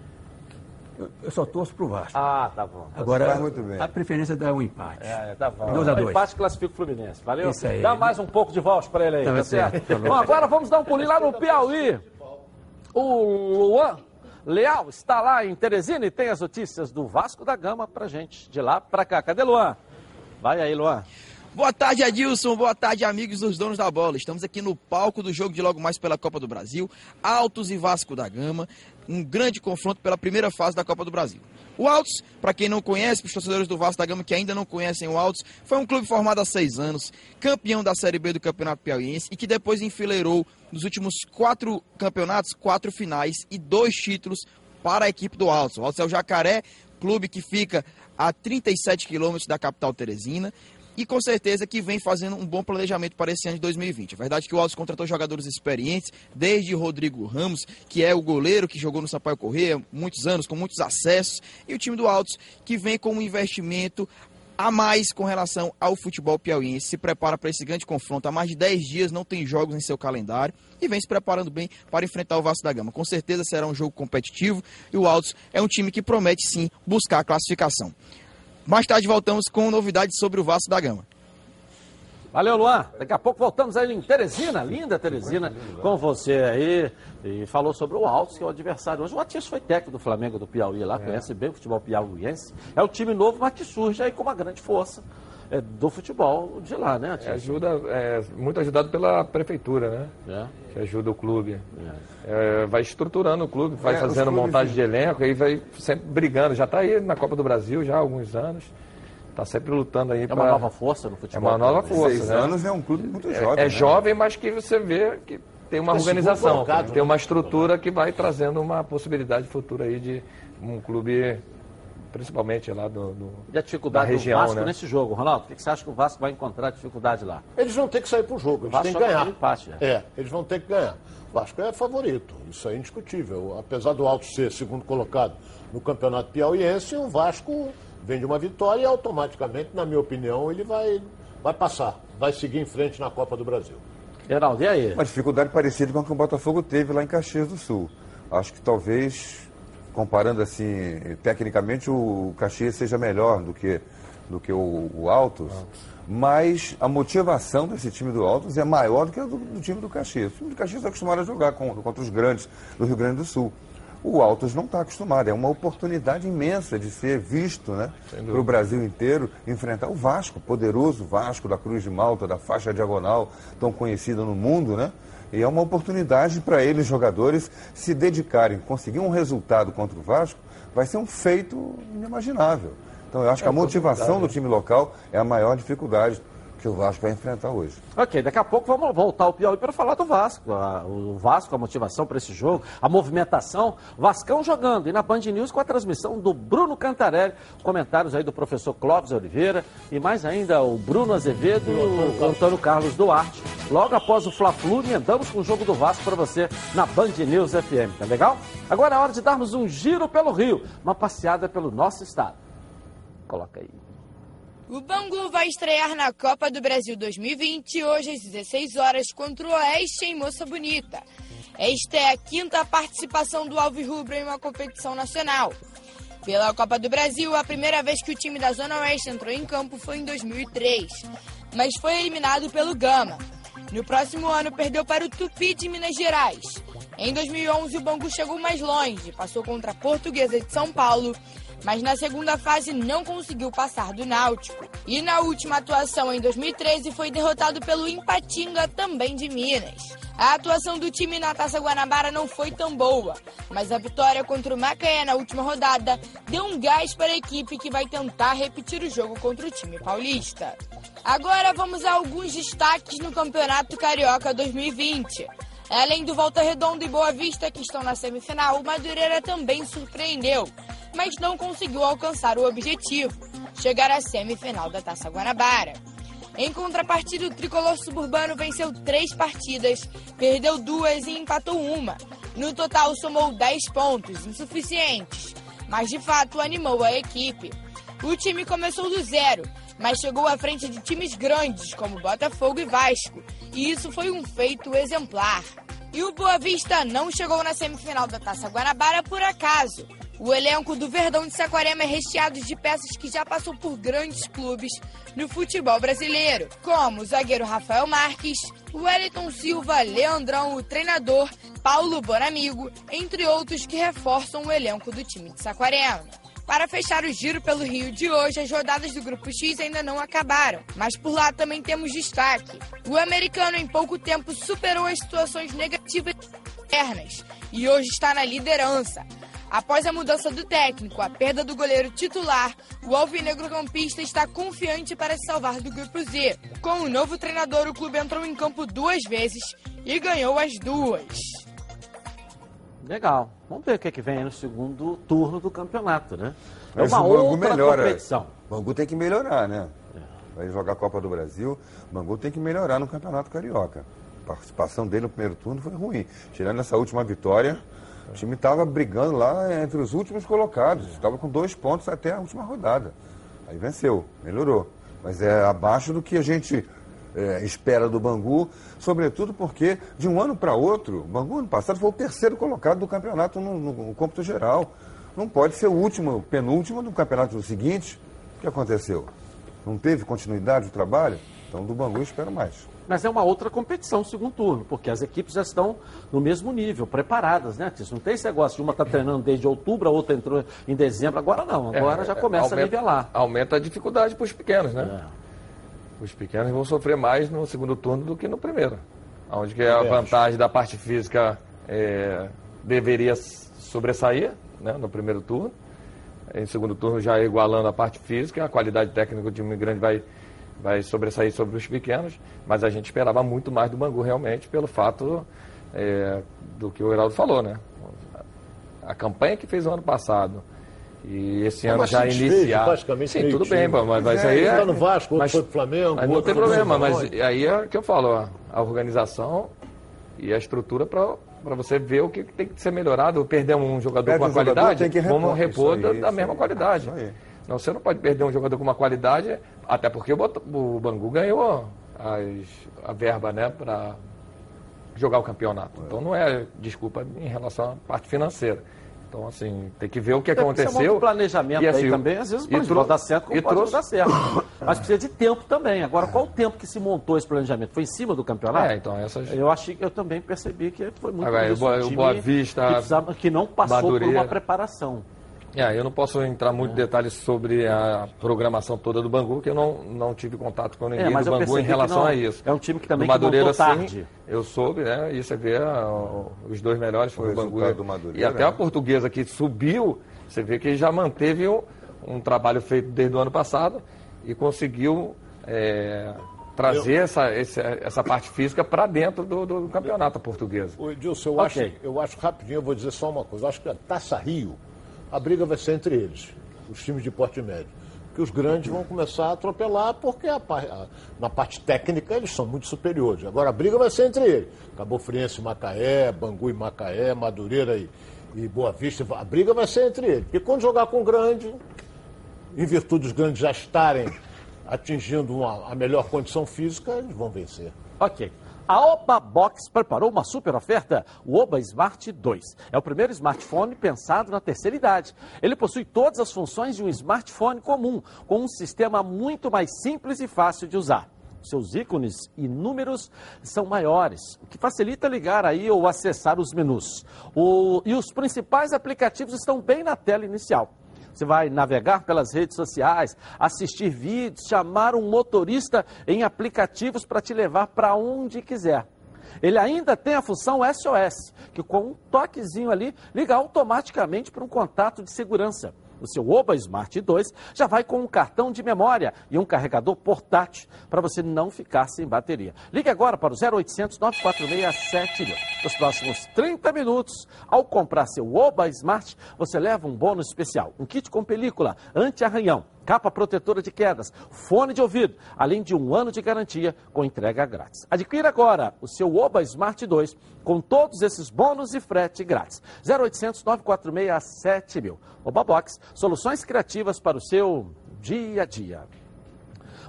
Eu, eu só torço pro Vasco. Ah, tá bom. Agora, Faz muito bem. a preferência dá um empate. É, tá bom. Dois a dois. Empate classifica o Fluminense. Valeu? Isso aí. Dá mais um pouco de voz para ele aí, Tá tá certo. certo? Falou. Bom, agora vamos dar um pulinho lá no Piauí. O Luan Leal está lá em Teresina e tem as notícias do Vasco da Gama pra gente. De lá pra cá. Cadê Luan? Vai aí, Luan. Boa tarde, Adilson. Boa tarde, amigos dos donos da bola. Estamos aqui no palco do jogo de logo mais pela Copa do Brasil. Altos e Vasco da Gama. Um grande confronto pela primeira fase da Copa do Brasil. O Altos, para quem não conhece, para os torcedores do Vasco da Gama que ainda não conhecem o Altos, foi um clube formado há seis anos, campeão da Série B do Campeonato Piauiense e que depois enfileirou nos últimos quatro campeonatos, quatro finais e dois títulos para a equipe do Altos. O Altos é o Jacaré, clube que fica a 37 quilômetros da capital Teresina e com certeza que vem fazendo um bom planejamento para esse ano de 2020. É verdade que o Altos contratou jogadores experientes, desde Rodrigo Ramos, que é o goleiro que jogou no Sampaio Corrêa muitos anos, com muitos acessos, e o time do Altos que vem com um investimento a mais com relação ao futebol piauiense. Se prepara para esse grande confronto. Há mais de 10 dias não tem jogos em seu calendário e vem se preparando bem para enfrentar o Vasco da Gama. Com certeza será um jogo competitivo e o Altos é um time que promete sim buscar a classificação. Mais tarde voltamos com novidades sobre o Vasco da Gama. Valeu, Luan. Daqui a pouco voltamos aí em Teresina, linda Teresina, com você aí. E falou sobre o Altos, que é o adversário hoje. O Matias foi técnico do Flamengo do Piauí lá, conhece bem o futebol piauiense. É o time novo, mas que surge aí com uma grande força é, do futebol de lá, né, É, ajuda, é, muito ajudado pela prefeitura, né? É. Que ajuda o clube. É, vai estruturando o clube, vai É, fazendo clubes- montagem de elenco, aí vai sempre brigando. Já está aí na Copa do Brasil já há alguns anos. Está sempre lutando aí É para uma nova força no É futebol. uma nova piauiense. força, Seis né? anos é um clube muito É- jovem. É, né? jovem, mas que você vê que tem uma É segundo organização, colocado, tem uma estrutura que vai trazendo uma possibilidade futura aí de um clube, principalmente lá do, do- E a dificuldade da região, do Vasco né? nesse jogo, Ronaldo? O que você acha que o Vasco vai encontrar dificuldade lá? Eles vão ter que sair pro jogo, eles têm que só ganhar. empate, né? É, eles vão ter que ganhar. O Vasco é favorito, isso é indiscutível. Apesar do Alto ser segundo colocado no Campeonato Piauiense, o Vasco vem de uma vitória e automaticamente, na minha opinião, ele vai, vai passar, vai seguir em frente na Copa do Brasil. Geraldo, e aí? Uma dificuldade parecida com a que o Botafogo teve lá em Caxias do Sul. Acho que talvez, comparando assim, tecnicamente, o Caxias seja melhor do que, do que o, o Altos, mas a motivação desse time do Altos é maior do que a do, do time do Caxias. O time do Caxias é acostumado a jogar com- contra os grandes do Rio Grande do Sul. O Altos não está acostumado, é uma oportunidade imensa de ser visto né, para o Brasil inteiro, enfrentar o Vasco, poderoso Vasco da Cruz de Malta, da faixa diagonal, tão conhecida no mundo, né? E é uma oportunidade para eles, jogadores, se dedicarem, conseguir um resultado contra o Vasco, vai ser um feito inimaginável. Então eu acho que a motivação do time local é a maior dificuldade que o Vasco vai enfrentar hoje. Ok, daqui a pouco vamos voltar ao Piauí para falar do Vasco. A- o Vasco, a motivação para esse jogo, a movimentação. Vascão jogando. E na Band News com a transmissão do Bruno Cantarelli. Comentários aí do professor Clóvis Oliveira. E mais ainda o Bruno Azevedo e o Antônio Carlos Duarte. Logo após o Fla-Flu, emendamos com o jogo do Vasco para você na Band News FM. Tá legal? Agora é hora de darmos um giro pelo Rio. Uma passeada pelo nosso estado. Coloca aí. O Bangu vai estrear na Copa do Brasil 2020 hoje às 16 horas contra o Oeste em Moça Bonita. Esta é a quinta participação do Alvirrubro em uma competição nacional. Pela Copa do Brasil, a primeira vez que o time da Zona Oeste entrou em campo foi em 2003, mas foi eliminado pelo Gama. No próximo ano, perdeu para o Tupi de Minas Gerais. Em 2011, o Bangu chegou mais longe, passou contra a Portuguesa de São Paulo, mas na segunda fase não conseguiu passar do Náutico. E na última atuação, em 2013, foi derrotado pelo Ipatinga, também de Minas. A atuação do time na Taça Guanabara não foi tão boa, mas a vitória contra o Macaé na última rodada deu um gás para a equipe que vai tentar repetir o jogo contra o time paulista. Agora vamos a alguns destaques no Campeonato Carioca 2020. Além do Volta Redonda e Boa Vista, que estão na semifinal, o Madureira também surpreendeu, mas não conseguiu alcançar o objetivo, chegar à semifinal da Taça Guanabara. Em contrapartida, o tricolor suburbano venceu três partidas, perdeu duas e empatou uma. No total, somou 10 pontos, insuficientes, mas de fato animou a equipe. O time começou do zero, mas chegou à frente de times grandes como Botafogo e Vasco, e isso foi um feito exemplar. E o Boa Vista não chegou na semifinal da Taça Guanabara por acaso. O elenco do Verdão de Saquarema é recheado de peças que já passou por grandes clubes no futebol brasileiro, como o zagueiro Rafael Marques, Wellington Silva, Leandrão, o treinador, Paulo Bonamigo, entre outros que reforçam o elenco do time de Saquarema. Para fechar o giro pelo Rio de hoje, as rodadas do Grupo X ainda não acabaram, mas por lá também temos destaque. O americano, em pouco tempo, superou as situações negativas internas e hoje está na liderança. Após a mudança do técnico, a perda do goleiro titular, o alvinegro campista está confiante para se salvar do Grupo Z. Com o novo treinador, o clube entrou em campo duas vezes e ganhou as duas. Legal. Vamos ver o que, é que vem aí no segundo turno do campeonato, né? É Mas uma o Bangu outra melhora. competição. O Bangu tem que melhorar, né? Vai jogar a Copa do Brasil, o Bangu tem que melhorar no Campeonato Carioca. A participação dele no primeiro turno foi ruim. Tirando essa última vitória, o time estava brigando lá entre os últimos colocados. Estava com dois pontos até a última rodada. Aí venceu, melhorou. Mas é abaixo do que a gente é, espera do Bangu, sobretudo porque de um ano para outro, o Bangu ano passado foi o terceiro colocado do campeonato no, no, no cômputo geral. Não pode ser o último, penúltimo do campeonato seguinte. O que aconteceu? Não teve continuidade do trabalho? Então do Bangu espero mais. Mas é uma outra competição, o segundo turno, porque as equipes já estão no mesmo nível, preparadas, né? Não tem esse negócio de uma está treinando desde outubro, a outra entrou em dezembro, agora não, agora É, já é, começa aumenta, a nivelar. Aumenta a dificuldade para os pequenos, né? É. Os pequenos vão sofrer mais no segundo turno do que no primeiro. Onde que a vantagem da parte física é, deveria sobressair né, no primeiro turno. Em segundo turno já igualando a parte física, a qualidade técnica do time grande vai, vai sobressair sobre os pequenos, mas a gente esperava muito mais do Bangu realmente pelo fato é, do que o Heraldo falou, né? A campanha que fez o ano passado e esse É, ano mas já iniciar. praticamente Sim, tudo time. bem, mas, mas Pois é, aí é. tá no Vasco, outro mas- foi pro Flamengo, Mas não tem problema, mas aí é o que eu falo, ó, a organização e a estrutura para você ver o que tem que ser melhorado. Perder um jogador Perde com uma um jogador, qualidade, repor. vamos repor da, aí, da mesma aí, qualidade. Não, você não pode perder um jogador com uma qualidade, até porque o, o Bangu ganhou as- a verba né, para jogar o campeonato. Então não é desculpa em relação à parte financeira. Então, assim, tem que ver o que Tem ser um aconteceu. outro planejamento E, aí assim, também, às vezes pode trou- dar certo como pode trouxe- não dar certo. Mas precisa de tempo também. Agora, qual o tempo que se montou esse planejamento? Foi em cima do campeonato? É, então, essas- Eu achei que eu também percebi que foi muito Agora, isso, o Boa- o Boa Vista, que, que não passou por Madureira. uma preparação. É, eu não posso entrar muito em detalhes sobre a programação toda do Bangu, que eu não, não tive contato com ninguém É, do eu Bangu em relação não- a isso. é um time que também do que Madureira, montou sim, tarde. eu soube, né? E você vê ah, o- os dois melhores foi o, Bangu resultado e- do Madureira, e até a né? portuguesa que subiu, você vê que já manteve um, um trabalho feito desde o ano passado e conseguiu é, trazer essa, esse- essa parte física para dentro do, do campeonato português. Ô, Edilson, eu, Ok. acho, eu acho rapidinho, eu vou dizer só uma coisa. Eu acho que a Taça Rio, a briga vai ser entre eles, os times de porte médio. Que os grandes vão começar a atropelar, porque a a- na parte técnica eles são muito superiores. Agora a briga vai ser entre eles. Cabo Friense e Macaé, Bangu e Macaé, Madureira e, e Boa Vista. A briga vai ser entre eles. Porque quando jogar com o grande, em virtude dos grandes já estarem atingindo uma- a melhor condição física, eles vão vencer. Ok. A Oba Box preparou uma super oferta, o Oba Smart 2. É o primeiro smartphone pensado na terceira idade. Ele possui todas as funções de um smartphone comum, com um sistema muito mais simples e fácil de usar. Seus ícones e números são maiores, o que facilita ligar aí ou acessar os menus. O- e os principais aplicativos estão bem na tela inicial. Você vai navegar pelas redes sociais, assistir vídeos, chamar um motorista em aplicativos para te levar para onde quiser. Ele ainda tem a função SOS, que com um toquezinho ali liga automaticamente para um contato de segurança. O seu Oba Smart 2 já vai com um cartão de memória e um carregador portátil para você não ficar sem bateria. Ligue agora para o 0800 946 7000. Nos próximos 30 minutos, ao comprar seu Oba Smart, você leva um bônus especial: um kit com película anti-arranhão, capa protetora de quedas, fone de ouvido, além de um ano de garantia com entrega grátis. Adquira agora o seu Oba Smart 2 com todos esses bônus e frete grátis. 0800 946 7000. Oba Box, soluções criativas para o seu dia a dia.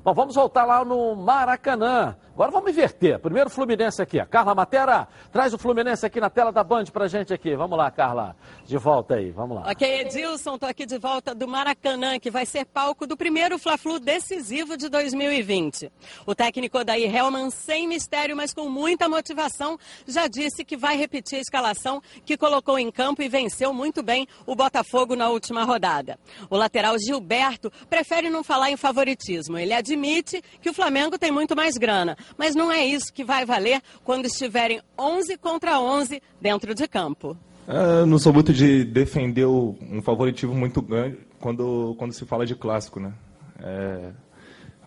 Bom, vamos voltar lá no Maracanã. Agora vamos inverter. Primeiro Fluminense aqui. A Carla Matera, traz o Fluminense aqui na tela da Band pra gente aqui. Vamos lá, Carla. De volta aí, vamos lá. Ok, Edilson, tô aqui de volta do Maracanã, que vai ser palco do primeiro Fla-Flu decisivo de 2020. O técnico Odair Helman, sem mistério, mas com muita motivação, já disse que vai repetir a escalação que colocou em campo e venceu muito bem o Botafogo na última rodada. O lateral Gilberto prefere não falar em favoritismo. Ele admite que o Flamengo tem muito mais grana, mas não é isso que vai valer quando estiverem 11 contra 11 dentro de campo. É, Eu não sou muito de defender um favoritismo muito grande quando, quando se fala de clássico, né? É,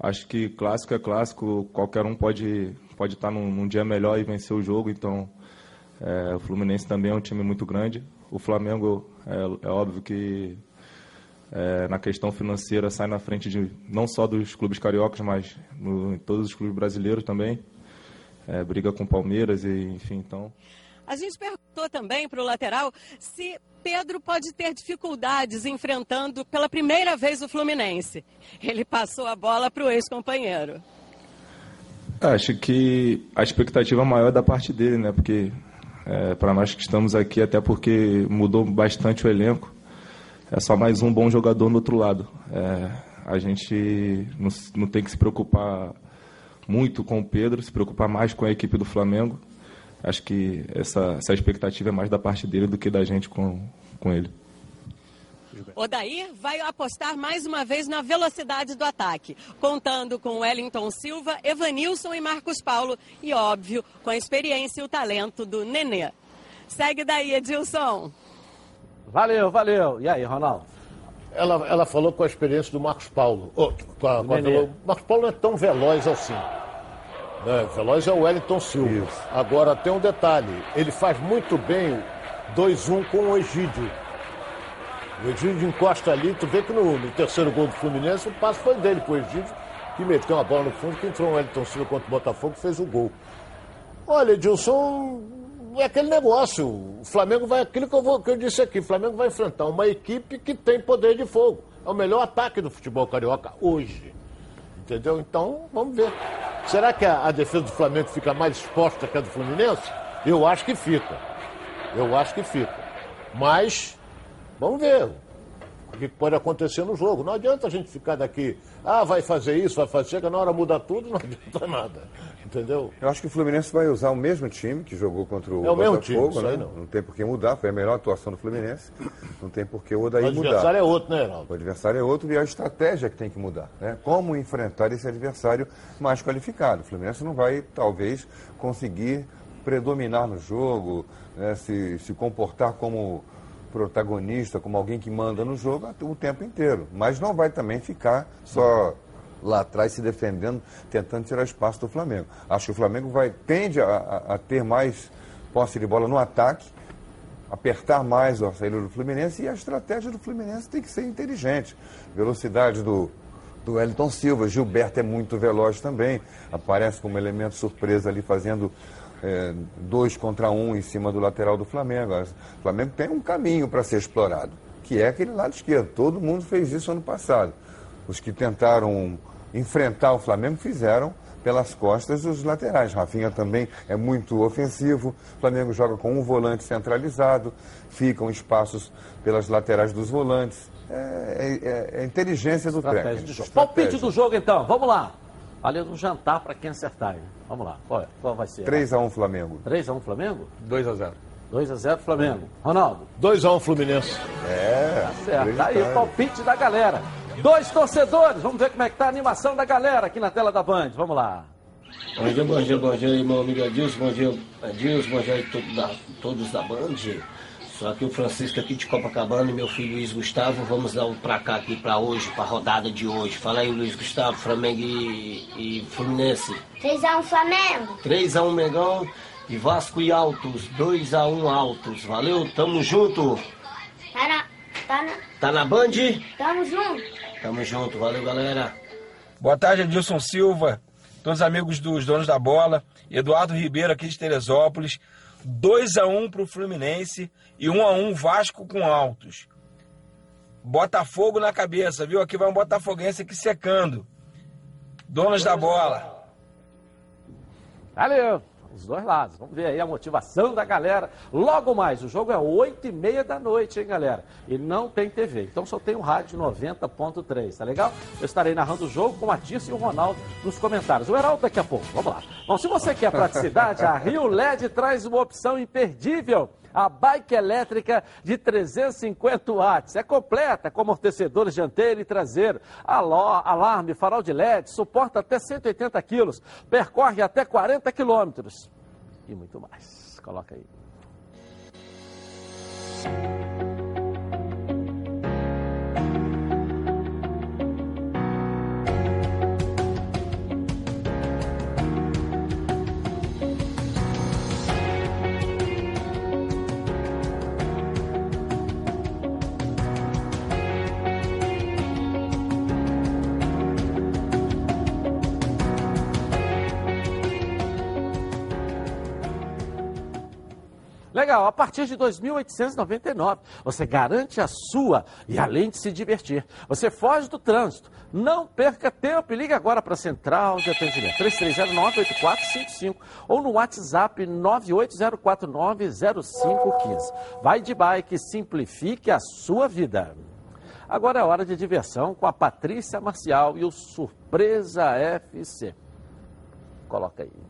acho que clássico é clássico, qualquer um pode, pode estar num, num dia melhor e vencer o jogo, então é, o Fluminense também é um time muito grande. O Flamengo, é, é óbvio que é, na questão financeira sai na frente de não só dos clubes cariocas, mas no, em todos os clubes brasileiros também. É, briga com Palmeiras e enfim, então A gente perguntou também para o lateral se Pedro pode ter dificuldades enfrentando pela primeira vez o Fluminense. Ele passou a bola para o ex-companheiro. Acho que a expectativa maior é da parte dele, né? Porque para nós que estamos aqui, até porque mudou bastante o elenco, é só mais um bom jogador no outro lado. É, a gente não, não tem que se preocupar muito com o Pedro, se preocupar mais com a equipe do Flamengo. Acho que essa, essa expectativa é mais da parte dele do que da gente com, com ele. Odair vai apostar mais uma vez na velocidade do ataque, contando com Wellington Silva, Evanilson e Marcos Paulo e, óbvio, com a experiência e o talento do Nenê. Segue daí, Edilson. Valeu, valeu. E aí, Ronaldo? Ela, ela falou com a experiência do Marcos Paulo. Ô, com a- com a velo- Marcos Paulo não é tão veloz assim. Né? Veloz é o Wellington Silva. Agora tem um detalhe: ele faz muito bem 2-1 com o Egídio. O Egídio encosta ali, tu vê que no, no terceiro gol do Fluminense o passe foi dele pro Egídio, que meteu uma bola no fundo, que entrou o Wellington Silva contra o Botafogo e fez o gol. Olha, Edilson, é aquele negócio. O Flamengo vai, aquilo que eu, vou- que eu disse aqui, o Flamengo vai enfrentar uma equipe que tem poder de fogo. É o melhor ataque do futebol carioca hoje. Entendeu? Então, vamos ver. Será que a, a defesa do Flamengo fica mais exposta que a do Fluminense? Eu acho que fica. Eu acho que fica. Mas, vamos ver o que pode acontecer no jogo. Não adianta a gente ficar daqui, ah, vai fazer isso, vai fazer, chega na hora muda tudo, não adianta nada. Entendeu? Eu acho que o Fluminense vai usar o mesmo time que jogou contra o É o mesmo Botafogo, time, né? aí não. tem por que mudar, foi a melhor atuação do Fluminense. Não tem por que o O Odaí mudar. adversário é outro, né, Heraldo? O adversário é outro e a estratégia que tem que mudar. Né? Como enfrentar esse adversário mais qualificado. O Fluminense não vai, talvez, conseguir predominar no jogo, né? se, se comportar como protagonista, como alguém que manda no jogo o tempo inteiro. Mas não vai também ficar só lá atrás se defendendo, tentando tirar espaço do Flamengo. Acho que o Flamengo vai tende a, a, a ter mais posse de bola no ataque, apertar mais a saída do Fluminense e a estratégia do Fluminense tem que ser inteligente. Velocidade do, do Wellington Silva, Gilberto é muito veloz também, aparece como elemento surpresa ali fazendo é, dois contra um em cima do lateral do Flamengo. O Flamengo tem um caminho para ser explorado, que é aquele lado esquerdo. Todo mundo fez isso ano passado. Os que tentaram enfrentar o Flamengo fizeram pelas costas os laterais. Rafinha também é muito ofensivo. O Flamengo joga com um volante centralizado, ficam espaços pelas laterais dos volantes. É, é, é inteligência do Estratégia técnico. de jogo. Palpite do jogo, então. Vamos lá. Valendo um jantar para quem acertar. hein? Vamos lá. Qual, é? Qual vai ser? 3x1 Flamengo. 3x1 Flamengo? 2x0. 2x0 Flamengo. Ronaldo? 2x1 Fluminense. É, Tá certo. Tá aí o palpite da galera. Dois torcedores. Vamos ver como é que tá a animação da galera aqui na tela da Band. Vamos lá. Bom dia, bom dia, bom dia, irmão amigo Adilson, bom dia, Adilson, bom dia a todos da, todos da Band. Sou aqui o Francisco aqui de Copacabana e meu filho Luiz Gustavo. Vamos dar um pra cá aqui pra hoje, pra rodada de hoje. Fala aí, Luiz Gustavo, Flamengo e, e Fluminense. 3x1 Flamengo. 3x1 Megão e Vasco e Altos, 2x1 Altos. Valeu, tamo junto. Tá na. Tá na. Tá na Band? Tamo junto. Tamo junto, valeu galera. Boa tarde, Adilson Silva, todos os amigos dos donos da bola, Eduardo Ribeiro aqui de Teresópolis. 2 a 1 pro Fluminense e 1 a 1 Vasco com Altos. Botafogo na cabeça, viu? Aqui vai um botafoguense aqui secando. Donos da bola. Valeu. Os dois lados. Vamos ver aí a motivação da galera. Logo mais, o jogo é 8 e meia da noite, hein, galera? E não tem TV. Então só tem o rádio 90.3, tá legal? Eu estarei narrando o jogo com a Tirce e o Ronaldo nos comentários. O Heraldo daqui a pouco. Vamos lá. Bom, se você quer praticidade, a Rio LED traz uma opção imperdível. A bike elétrica de 350 watts. É completa, com amortecedores dianteiro e traseiro, aló- alarme, farol de LED, suporta até 180 quilos, percorre até 40 quilômetros. E muito mais. Coloca aí. Legal, a partir de 2.899, você garante a sua e além de se divertir, você foge do trânsito. Não perca tempo e ligue agora para a Central de Atendimento 3309-8455 ou no WhatsApp 980490515. Vai de bike e simplifique a sua vida. Agora é hora de diversão com a Patrícia Marcial e o Surpresa FC. Coloca aí.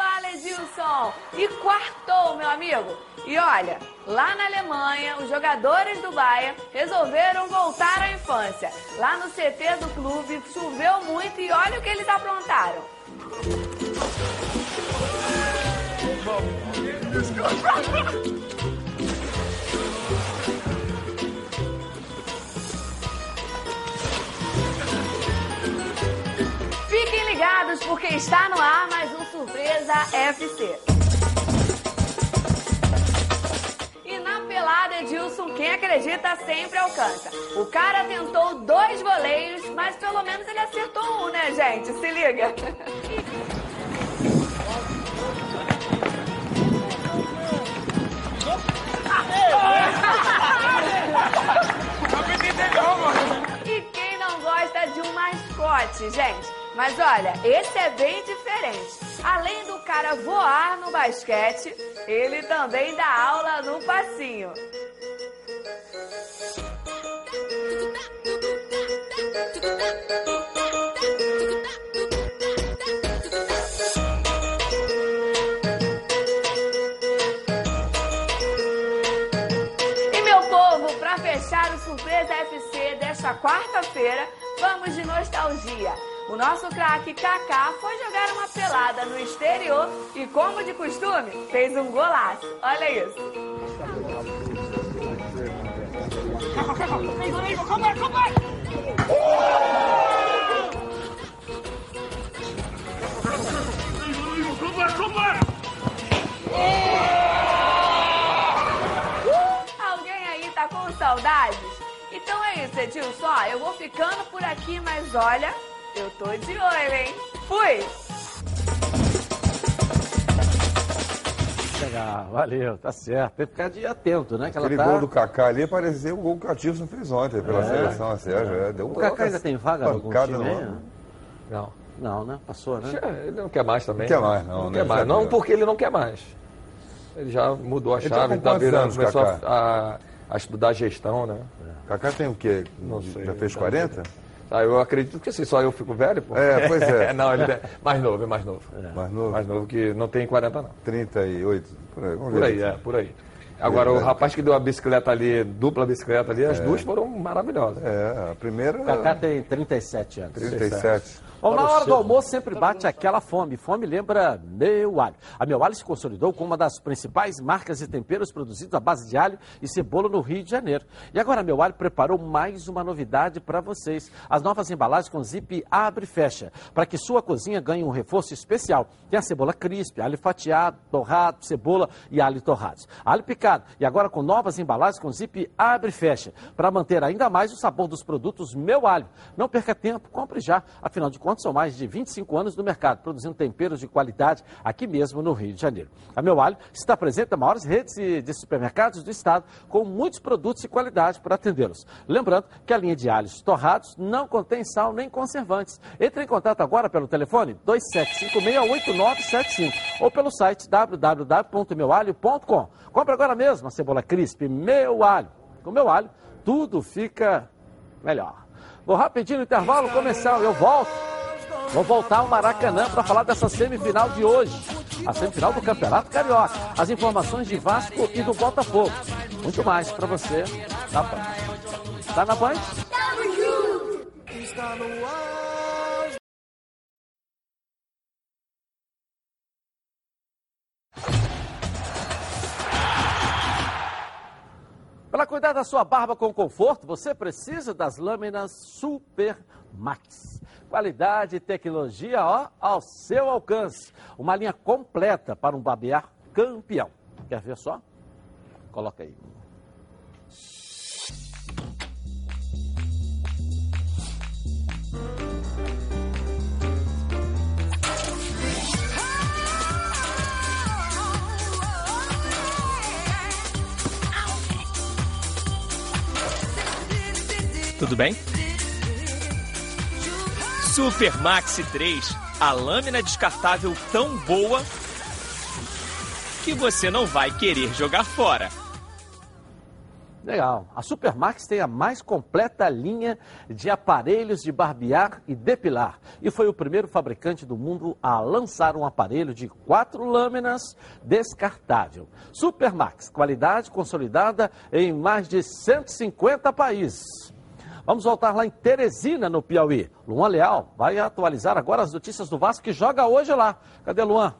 Fala, Edilson! E quartou, meu amigo! E olha, lá na Alemanha, os jogadores do Bayern resolveram voltar à infância. Lá no CT do clube, choveu muito e olha o que eles aprontaram. Fiquem ligados porque está no ar mais Surpresa FC. E na pelada, Edilson, quem acredita sempre alcança. O cara tentou dois voleios, mas pelo menos ele acertou um, né, gente? Se liga. E quem não gosta de um mascote, gente? Mas olha, esse é bem diferente. Além do cara voar no basquete, ele também dá aula no passinho. E meu povo, para fechar o Surpresa FC desta quarta-feira, vamos de nostalgia. O nosso craque Kaká foi jogar uma pelada no exterior e, como de costume, fez um golaço. Olha isso. Alguém aí tá com saudades? Então é isso, Edilson. Eu vou ficando por aqui, mas olha, eu tô de olho, hein? Fui! Legal, valeu, tá certo. Tem que ficar de atento, né? Que ela Aquele tá... gol do Kaká ali parecia o gol que o Catilson fez ontem pela É. seleção, a Sérgio. É, deu O uma Kaká ainda tem vaga no algum time ombro. Não. Não, né? Passou, né? Ele não quer mais também. Não quer mais, não, Não né? quer mais. Já Não, porque ele não quer mais. Ele já mudou a Ele tá chave, tá virando, anos, começou a, a, a estudar gestão, né? Kaká tem o quê? Não sei. Já fez Tá 40? Ah, eu acredito que assim, só eu fico velho, pô. É, pois é. não, ele é mais novo, é mais novo. Mais novo? Mais novo que não tem 40 não. 38, por aí. Vamos Por ver. aí, é, por aí. Agora, o É. rapaz que deu a bicicleta ali, dupla bicicleta ali, as É. duas foram maravilhosas. É, a primeira... O Kaká tem 37 anos. 37. Bom, na hora do almoço sempre bate aquela fome. Fome lembra meu alho. A meu alho se consolidou como uma das principais marcas de temperos produzidos à base de alho e cebola no Rio de Janeiro. E agora a meu alho preparou mais uma novidade para vocês. As novas embalagens com zip abre e fecha, para que sua cozinha ganhe um reforço especial. Tem a cebola crisp, alho fatiado, torrado, cebola e alho torrados. Alho picado e agora com novas embalagens com zip abre e fecha, para manter ainda mais o sabor dos produtos meu alho. Não perca tempo, compre já. Afinal de contas, são mais de 25 anos no mercado, produzindo temperos de qualidade aqui mesmo no Rio de Janeiro. A Meu Alho está presente nas maiores redes de supermercados do estado, com muitos produtos de qualidade para atendê-los. Lembrando que a linha de alhos torrados não contém sal nem conservantes. Entre em contato agora pelo telefone 27568975 ou pelo site www.meualho.com. Compre agora mesmo a cebola crisp Meu Alho. Com Meu Alho, tudo fica melhor. Vou rapidinho no intervalo comercial, eu volto. Vou voltar ao Maracanã para falar dessa semifinal de hoje. A semifinal do Campeonato Carioca. As informações de Vasco e do Botafogo. Muito mais para você na Band. Tá na Band? Está no ar. Para cuidar da sua barba com conforto, você precisa das lâminas Super Max. Qualidade e tecnologia ó, ao seu alcance. Uma linha completa para um barbear campeão. Quer ver só? Coloca aí. Tudo bem? Super Maxi 3, a lâmina descartável tão boa que você não vai querer jogar fora. Legal. A Supermax tem a mais completa linha de aparelhos de barbear e depilar. E foi o primeiro fabricante do mundo a lançar um aparelho de quatro lâminas descartável. Supermax, qualidade consolidada em mais de 150 países. Vamos voltar lá em Teresina, no Piauí. Luan Leal vai atualizar agora as notícias do Vasco que joga hoje lá. Cadê Luan?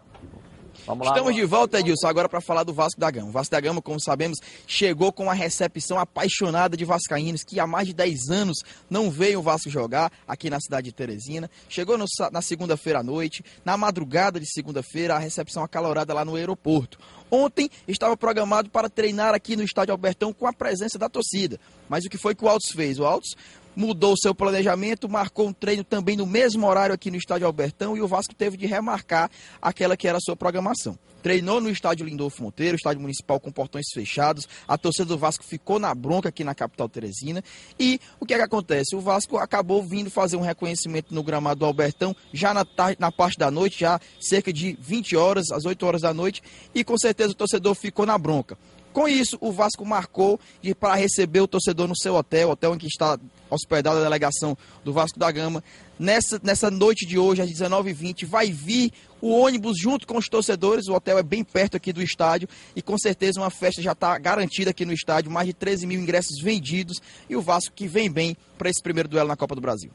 Vamos lá. Estamos de volta, Edilson, agora para falar do Vasco da Gama. O Vasco da Gama, como sabemos, chegou com uma recepção apaixonada de vascaínos, que há mais de 10 anos não veio o Vasco jogar aqui na cidade de Teresina. Chegou no na segunda-feira à noite, na madrugada de segunda-feira, a recepção acalorada lá no aeroporto. Ontem estava programado para treinar aqui no estádio Albertão com a presença da torcida. Mas o que foi que o Altos fez? O Altos mudou seu planejamento, marcou um treino também no mesmo horário aqui no estádio Albertão e o Vasco teve de remarcar aquela que era a sua programação. Treinou no estádio Lindolfo Monteiro, estádio municipal com portões fechados. A torcida do Vasco ficou na bronca aqui na capital teresina. E o que é que acontece? O Vasco acabou vindo fazer um reconhecimento no gramado do Albertão já na, tarde, na parte da noite, já cerca de 20 horas, às 8 horas da noite. E com certeza o torcedor ficou na bronca. Com isso, o Vasco marcou de para receber o torcedor no seu hotel, hotel em que está hospedada a delegação do Vasco da Gama. Nessa, nessa noite de hoje, às 19h20, vai vir o ônibus junto com os torcedores. O hotel é bem perto aqui do estádio e com certeza uma festa já está garantida aqui no estádio. Mais de 13 mil ingressos vendidos e o Vasco que vem bem para esse primeiro duelo na Copa do Brasil.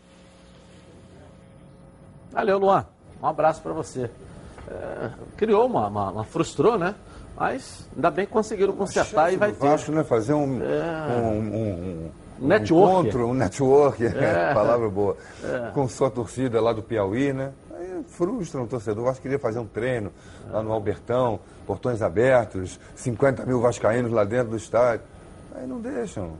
Valeu, Luan. Um abraço para você. É, criou uma, uma, uma- frustrou, né? Mas ainda bem que conseguiram consertar e vai ter. Vasco, né? Fazer um, É. um, um- um Network. encontro, um network, É. palavra boa, É. com sua torcida lá do Piauí, né? Aí frustra o torcedor. O Vasco queria fazer um treino lá no Albertão, portões abertos, 50 mil vascaínos lá dentro do estádio. Aí não deixam.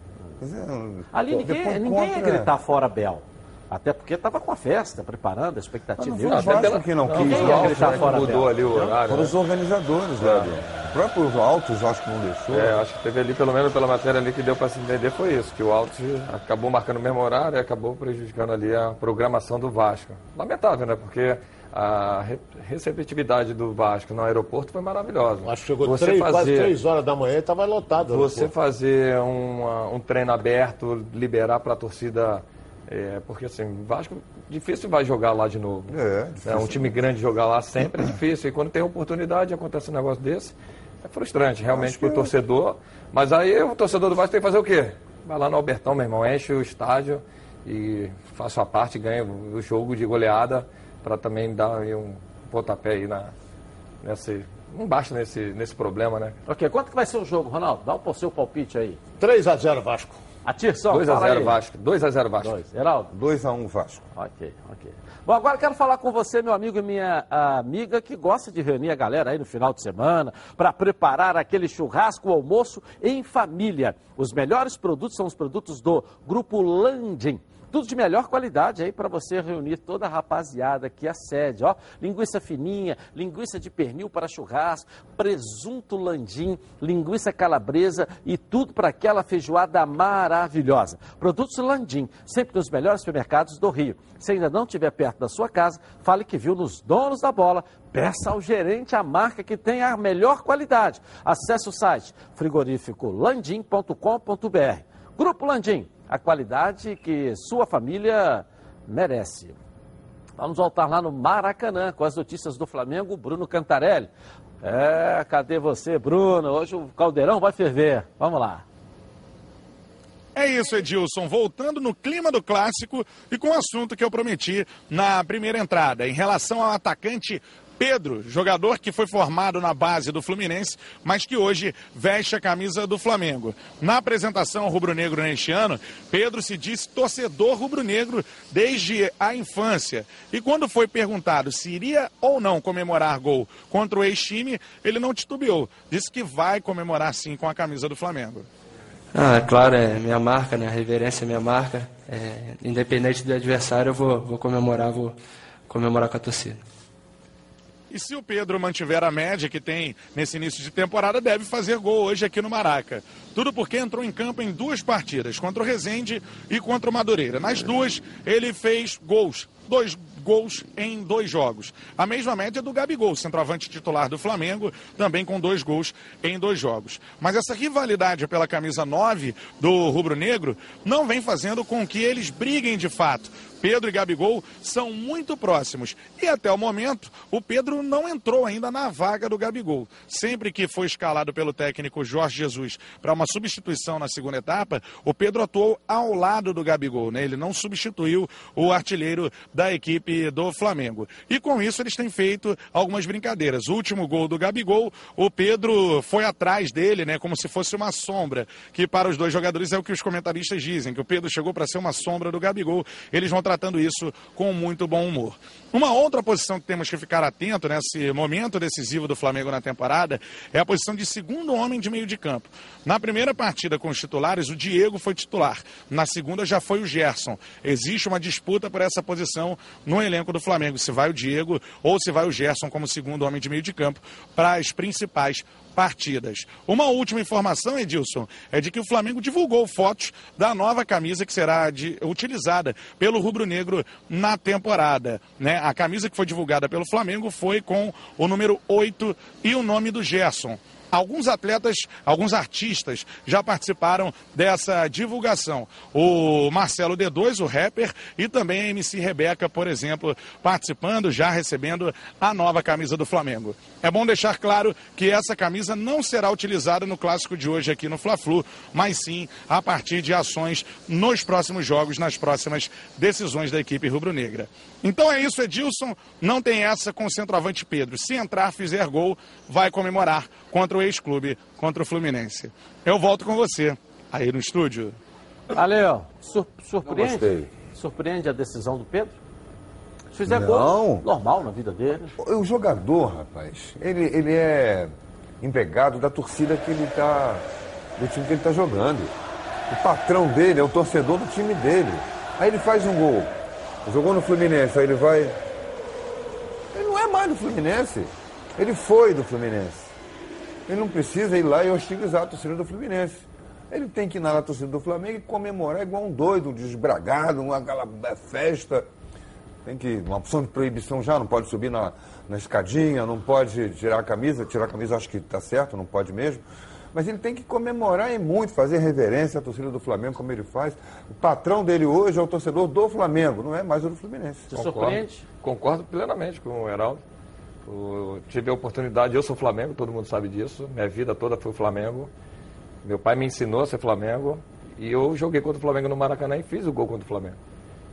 Ali ninguém, ninguém ia contra- gritar fora Bel. Até porque estava com a festa, preparando a expectativa. Não, foi o Vasco que não quis, Ninguém o ia Altos, gritar né, fora mudou Bel. ali o horário. Foram né? os organizadores, lá do- O próprio Altos, acho que não deixou. É, acho que teve ali, pelo menos pela matéria ali que deu para se entender, foi isso, que o Altos acabou marcando o mesmo horário e acabou prejudicando ali a programação do Vasco. Lamentável, né? Porque a re- receptividade do Vasco no aeroporto foi maravilhosa. Acho que chegou Você três, quase fazer- três horas da manhã e estava lotado. Você fazer uma- um treino aberto, liberar para a torcida, é, porque assim, Vasco difícil vai jogar lá de novo. É, É, difícil. um time grande jogar lá sempre é difícil. E quando tem oportunidade, acontece um negócio desse, é frustrante realmente para o torcedor. Mas aí o torcedor do Vasco tem que fazer o quê? Vai lá no Albertão, meu irmão, enche o estádio e faça a parte, ganha o jogo de goleada para também dar aí um pontapé aí na, nesse. Não basta nesse, nesse problema, né? Ok, quanto que vai ser o jogo, Ronaldo? Dá o seu palpite aí. 3 a 0 Vasco. Atirção, 2 a fala 0 aí. Vasco. 2 a 0 Vasco. Dois. Heraldo? 2x1 Vasco. Ok, ok. Bom, agora quero falar com você, meu amigo e minha amiga, que gosta de reunir a galera aí no final de semana para preparar aquele churrasco, o almoço em família. Os melhores produtos são os produtos do Grupo Landim. Tudo de melhor qualidade aí para você reunir toda a rapaziada que acede, ó. Linguiça fininha, linguiça de pernil para churrasco, presunto landim, linguiça calabresa e tudo para aquela feijoada maravilhosa. Produtos Landim, sempre nos melhores supermercados do Rio. Se ainda não estiver perto da sua casa, fale que viu nos donos da bola. Peça ao gerente a marca que tem a melhor qualidade. Acesse o site frigorificolandim.com.br. Grupo Landim, a qualidade que sua família merece. Vamos voltar lá no Maracanã com as notícias do Flamengo, Bruno Cantarelli. É, cadê você, Bruno? Hoje o caldeirão vai ferver. Vamos lá. É isso, Edilson. Voltando no clima do clássico e com o assunto que eu prometi na primeira entrada, em relação ao atacante Pedro, jogador que foi formado na base do Fluminense, mas que hoje veste a camisa do Flamengo. Na apresentação rubro-negro neste ano, Pedro se disse torcedor rubro-negro desde a infância. E quando foi perguntado se iria ou não comemorar gol contra o ex-time, ele não titubeou. Disse que vai comemorar sim com a camisa do Flamengo. Ah, é claro, é minha marca, né? A reverência é minha marca. É, independente do adversário, eu vou, vou comemorar, vou comemorar com a torcida. E se o Pedro mantiver a média que tem nesse início de temporada, deve fazer gol hoje aqui no Maraca. Tudo porque entrou em campo em duas partidas, contra o Resende e contra o Madureira. Nas duas, ele fez gols. Dois gols em dois jogos. A mesma média do Gabigol, centroavante titular do Flamengo, também com dois gols em dois jogos. Mas essa rivalidade pela camisa 9 do Rubro Negro não vem fazendo com que eles briguem de fato. Pedro e Gabigol são muito próximos. E até o momento, o Pedro não entrou ainda na vaga do Gabigol. Sempre que foi escalado pelo técnico Jorge Jesus para uma substituição na segunda etapa, o Pedro atuou ao lado do Gabigol. Né? Ele não substituiu o artilheiro da equipe do Flamengo. E com isso, eles têm feito algumas brincadeiras. O último gol do Gabigol, o Pedro foi atrás dele, né? como se fosse uma sombra. Que para os dois jogadores é o que os comentaristas dizem, que o Pedro chegou para ser uma sombra do Gabigol. Eles vão tratando isso com muito bom humor. Uma outra posição que temos que ficar atento nesse momento decisivo do Flamengo na temporada é a posição de segundo homem de meio de campo. Na primeira partida com os titulares, o Diego foi titular. Na segunda já foi o Gerson. Existe uma disputa por essa posição no elenco do Flamengo, se vai o Diego ou se vai o Gerson como segundo homem de meio de campo para as principais partidas. Uma última informação, Edilson, é de que o Flamengo divulgou fotos da nova camisa que será de- utilizada pelo rubro-negro na temporada. Né? A camisa que foi divulgada pelo Flamengo foi com o número 8 e o nome do Gerson. Alguns atletas, alguns artistas já participaram dessa divulgação. O Marcelo D2, o rapper, e também a MC Rebeca, por exemplo, participando, já recebendo a nova camisa do Flamengo. É bom deixar claro que essa camisa não será utilizada no clássico de hoje aqui no Fla-Flu, mas sim a partir de ações nos próximos jogos, nas próximas decisões da equipe rubro-negra. Então é isso, Edilson. Não tem essa com o centroavante Pedro. Se entrar, fizer gol, vai comemorar contra o ex-clube, contra o Fluminense. Eu volto com você aí no estúdio. Valeu. Sur surpreende? gostei. Surpreende a decisão do Pedro? Se fizer Não. gol, normal na vida dele. O jogador, rapaz, ele, ele é empregado da torcida que ele tá. do time que ele tá jogando. O patrão dele é o torcedor do time dele. Aí ele faz um gol. Jogou no Fluminense, aí ele vai. Ele não é mais do Fluminense. Ele foi do Fluminense. Ele não precisa ir lá e hostilizar a torcida do Fluminense. Ele tem que ir na torcida do Flamengo e comemorar igual um doido, um desbragado, uma aquela festa. Tem que. Uma opção de proibição já, não pode subir na, na escadinha, não pode tirar a camisa. Tirar a camisa acho que está certo, não pode mesmo. Mas ele tem que comemorar e muito, fazer reverência à torcida do Flamengo, como ele faz. O patrão dele hoje é o torcedor do Flamengo, não é mais o do Fluminense. Você surpreende? Concordo plenamente com o Heraldo. Eu tive a oportunidade, eu sou Flamengo, todo mundo sabe disso. Minha vida toda foi o Flamengo. Meu pai me ensinou a ser Flamengo. E eu joguei contra o Flamengo no Maracanã e fiz o gol contra o Flamengo.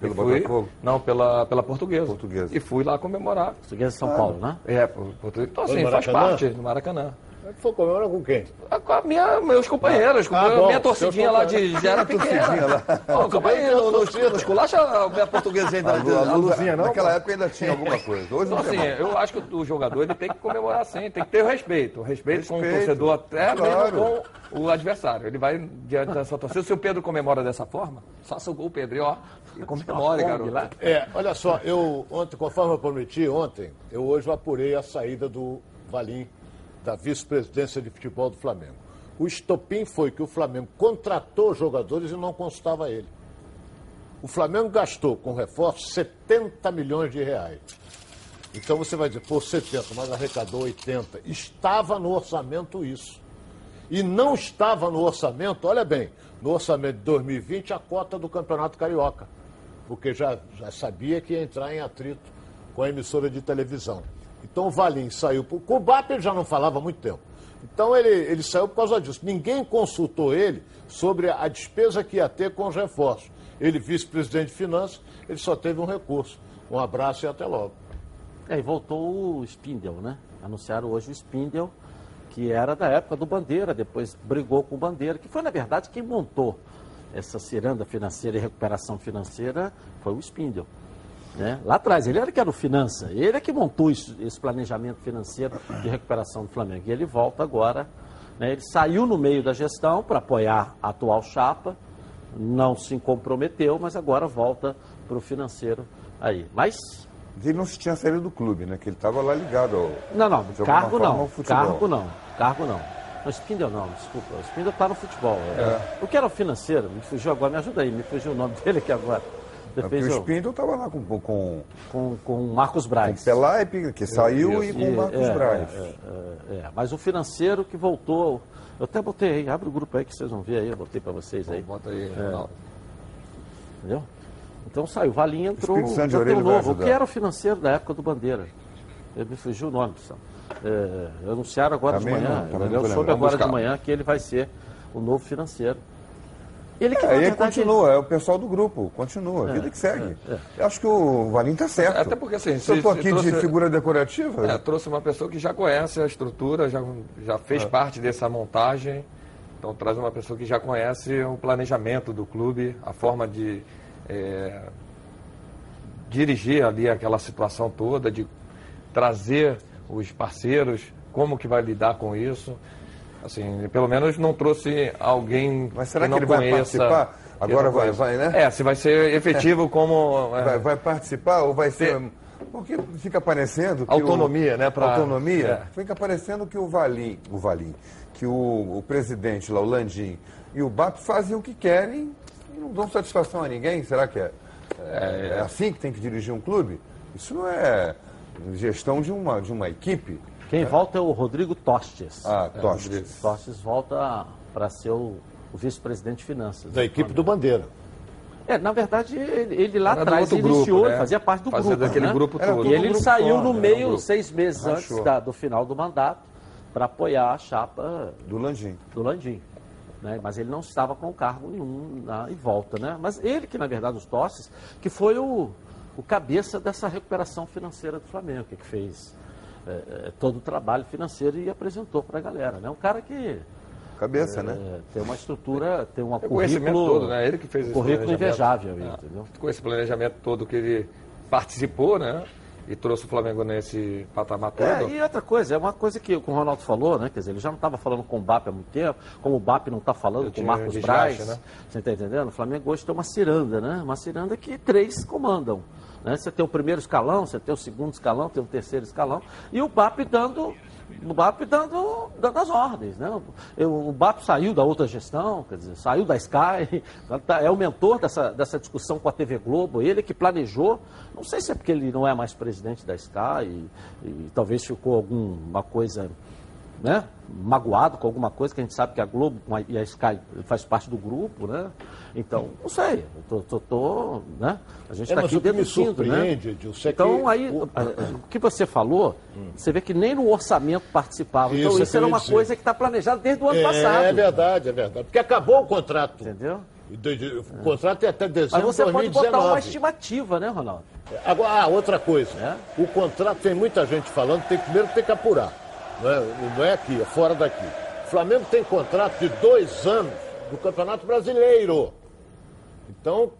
Pelo fui- Botafogo? Não, pela, pela portuguesa. Portuguesa. E fui lá comemorar. Portuguesa de São Ah, Paulo, né? É, por- portuguesa. Então, assim, faz parte do Maracanã. Foi comemorar com quem? Com a minha, meus companheiros, com Ah, a bom, minha torcidinha lá de já era pequena. não, não, torcida. não esculacha a minha portuguesa ainda. A lu- a luz- luzinha, não? naquela época ainda tinha alguma coisa. Hoje Então, não assim, mais. eu acho que o jogador ele tem que comemorar sim, tem que ter o respeito. O respeito, com o Respeito, torcedor até claro. mesmo com o adversário. Ele vai diante dessa torcida. Se o Pedro comemora dessa forma, faça o gol, Pedro, e ó, e comemore, garoto. É, olha só, eu ontem, conforme eu prometi ontem, eu hoje apurei a saída do Valim da vice-presidência de futebol do Flamengo. O estopim foi que o Flamengo contratou jogadores e não consultava ele. O Flamengo gastou com reforço 70 milhões de reais. Então você vai dizer, pô, 70, mas arrecadou 80. Estava no orçamento isso. E não estava no orçamento, olha bem, no orçamento de 2020 a cota do Campeonato Carioca. Porque já, já sabia que ia entrar em atrito com a emissora de televisão. Então o Valim saiu. Com o BAP ele já não falava há muito tempo. Então ele, ele saiu por causa disso. Ninguém consultou ele sobre a despesa que ia ter com os reforços. Ele, vice-presidente de finanças, ele só teve um recurso. Um abraço e até logo. É, e voltou o Spindel, né? Anunciaram hoje o Spindel, que era da época do Bandeira, depois brigou com o Bandeira, que foi, na verdade, quem montou essa ciranda financeira e recuperação financeira foi o Spindel. Né? Lá atrás, ele era que era o finança, ele é que montou isso- esse planejamento financeiro de recuperação do Flamengo. E ele volta agora, né? ele saiu no meio da gestão para apoiar a atual chapa, não se comprometeu, mas agora volta para o financeiro aí. Mas Ele não se tinha saído do clube, né? Que ele estava lá ligado ao. não, não, cargo não. Cargo não. Cargo não. Não, Spindel não, desculpa. O Spindel está no futebol. É. É. O que era o financeiro? Me fugiu agora, me ajuda aí, me fugiu o nome dele aqui agora. É porque o Spindle estava lá com, com, com, com o Marcos Braz. Com Pelaipe, que saiu, e com o Marcos é, Braz. É, é, é. Mas o financeiro que voltou. Eu até botei aí, abre o grupo aí que vocês vão ver aí, eu botei para vocês aí. Bota aí, É. Ronaldo. Entendeu? Então saiu, o Valinha entrou, Espírito vai novo. O que era o financeiro da época do Bandeira? Eu me fugiu o nome, pessoal. É, anunciaram agora Também de manhã, não, eu soube agora de manhã que ele vai ser o novo financeiro. Ele que, É, ele continua, é o pessoal do grupo, continua, É, vida que segue. é, é. Eu acho que o Valim está certo. Até porque assim, se eu estou aqui de figura decorativa, É, trouxe uma pessoa que já conhece a estrutura, já, já fez É. parte dessa montagem. Então traz uma pessoa que já conhece o planejamento do clube, a forma de é, dirigir ali aquela situação toda, de trazer os parceiros, como que vai lidar com isso. Assim, pelo menos não trouxe alguém Mas será que que ele vai conheça, participar? Agora vai- vai, né? É, se vai ser efetivo como... é, vai, vai participar ou vai ser. Porque fica parecendo que. Autonomia, o, né, pra- Autonomia. é. Fica parecendo que o Valim, o Valim, que o, o presidente lá, o Landim, e o BAP fazem o que querem e não dão satisfação a ninguém. Será que é, é, é assim que tem que dirigir um clube? Isso não é gestão de uma, de uma equipe. Quem né? volta é o Rodrigo Tostes. Ah, É, Tostes. Tostes volta para ser o, o vice-presidente de finanças. Da equipe do Bandeira. É, na verdade, ele, ele lá atrás iniciou, grupo, ele né? fazia parte do Fazia grupo. daquele né? grupo Era todo. E ele grupo saiu no um meio, grupo. seis meses antes Rachou. da- do final do mandato, para apoiar a chapa Do Landim. do Landim. Né? Mas ele não estava com cargo nenhum na, em volta. Né? Mas ele que, na verdade, os Tosses, que foi o, o cabeça dessa recuperação financeira do Flamengo, que fez é, é, todo o trabalho financeiro e apresentou para a galera. Né? Um cara que Cabeça, é, né? tem uma estrutura, tem um É o conhecimento currículo, todo, né? Ele que fez esse currículo planejamento. invejável, É. entendeu? Com esse planejamento todo que ele participou, né? e trouxe o Flamengo nesse patamar todo. É, e outra coisa, é uma coisa que o Ronaldo falou, né? Quer dizer, ele já não estava falando com o BAP há muito tempo, como o BAP não está falando com o Marcos Braz. né? Você está entendendo? O Flamengo hoje tem uma ciranda, né? Uma ciranda que três comandam. Né? Você tem o primeiro escalão, você tem o segundo escalão, tem o terceiro escalão, e o BAP dando. O BAP dando, dando as ordens, né? Eu- o BAP saiu da outra gestão, quer dizer, saiu da Sky, tá- é o mentor dessa, dessa discussão com a TV Globo, ele que planejou, não sei se é porque ele não é mais presidente da Sky e, e talvez ficou alguma coisa né, magoado com alguma coisa, que a gente sabe que a Globo e a Sky faz parte do grupo, né? Então, não sei, eu tô, tô- tô, né? A gente É, está mas aqui o que me deduzindo, né? Edilson, é Então, aí, o- que você falou, você vê que nem no orçamento participava. Então, Isso é isso era uma dizer. coisa que está planejada desde o ano é, passado. É verdade, é verdade. Porque acabou o contrato. Entendeu? O contrato é até Mas dezembro de você pode 2019. botar uma estimativa, né, Ronaldo? Agora, ah, outra coisa. É? O contrato, tem muita gente falando, tem, primeiro tem que apurar. Não é, não é aqui, é fora daqui. O Flamengo tem contrato de dois anos do Campeonato Brasileiro. Então,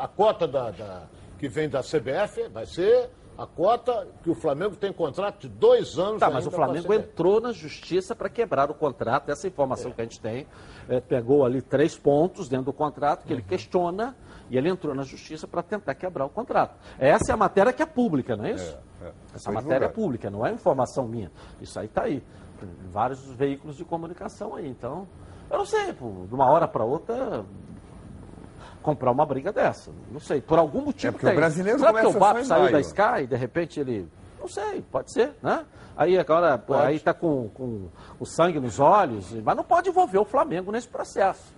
a cota da, da- que vem da CBF vai ser a cota que o Flamengo tem contrato de dois anos. Tá, mas o Flamengo entrou na justiça para quebrar o contrato. Essa informação que a gente tem é, pegou ali três pontos dentro do contrato que ele Uhum. questiona e ele entrou na justiça para tentar quebrar o contrato. Essa é a matéria que é pública, não é isso? É, é. Essa matéria é pública, não é informação minha. Isso aí está aí. Vários veículos de comunicação aí. Então, eu não sei, pô, de uma hora para outra comprar uma briga dessa. Não sei, por algum motivo É porque tem. o brasileiro Será que o BAP saiu da. Sky e de repente ele. Não sei, pode ser, né? Aí agora, pô, aí tá com, com o sangue nos olhos, mas não pode envolver o Flamengo nesse processo.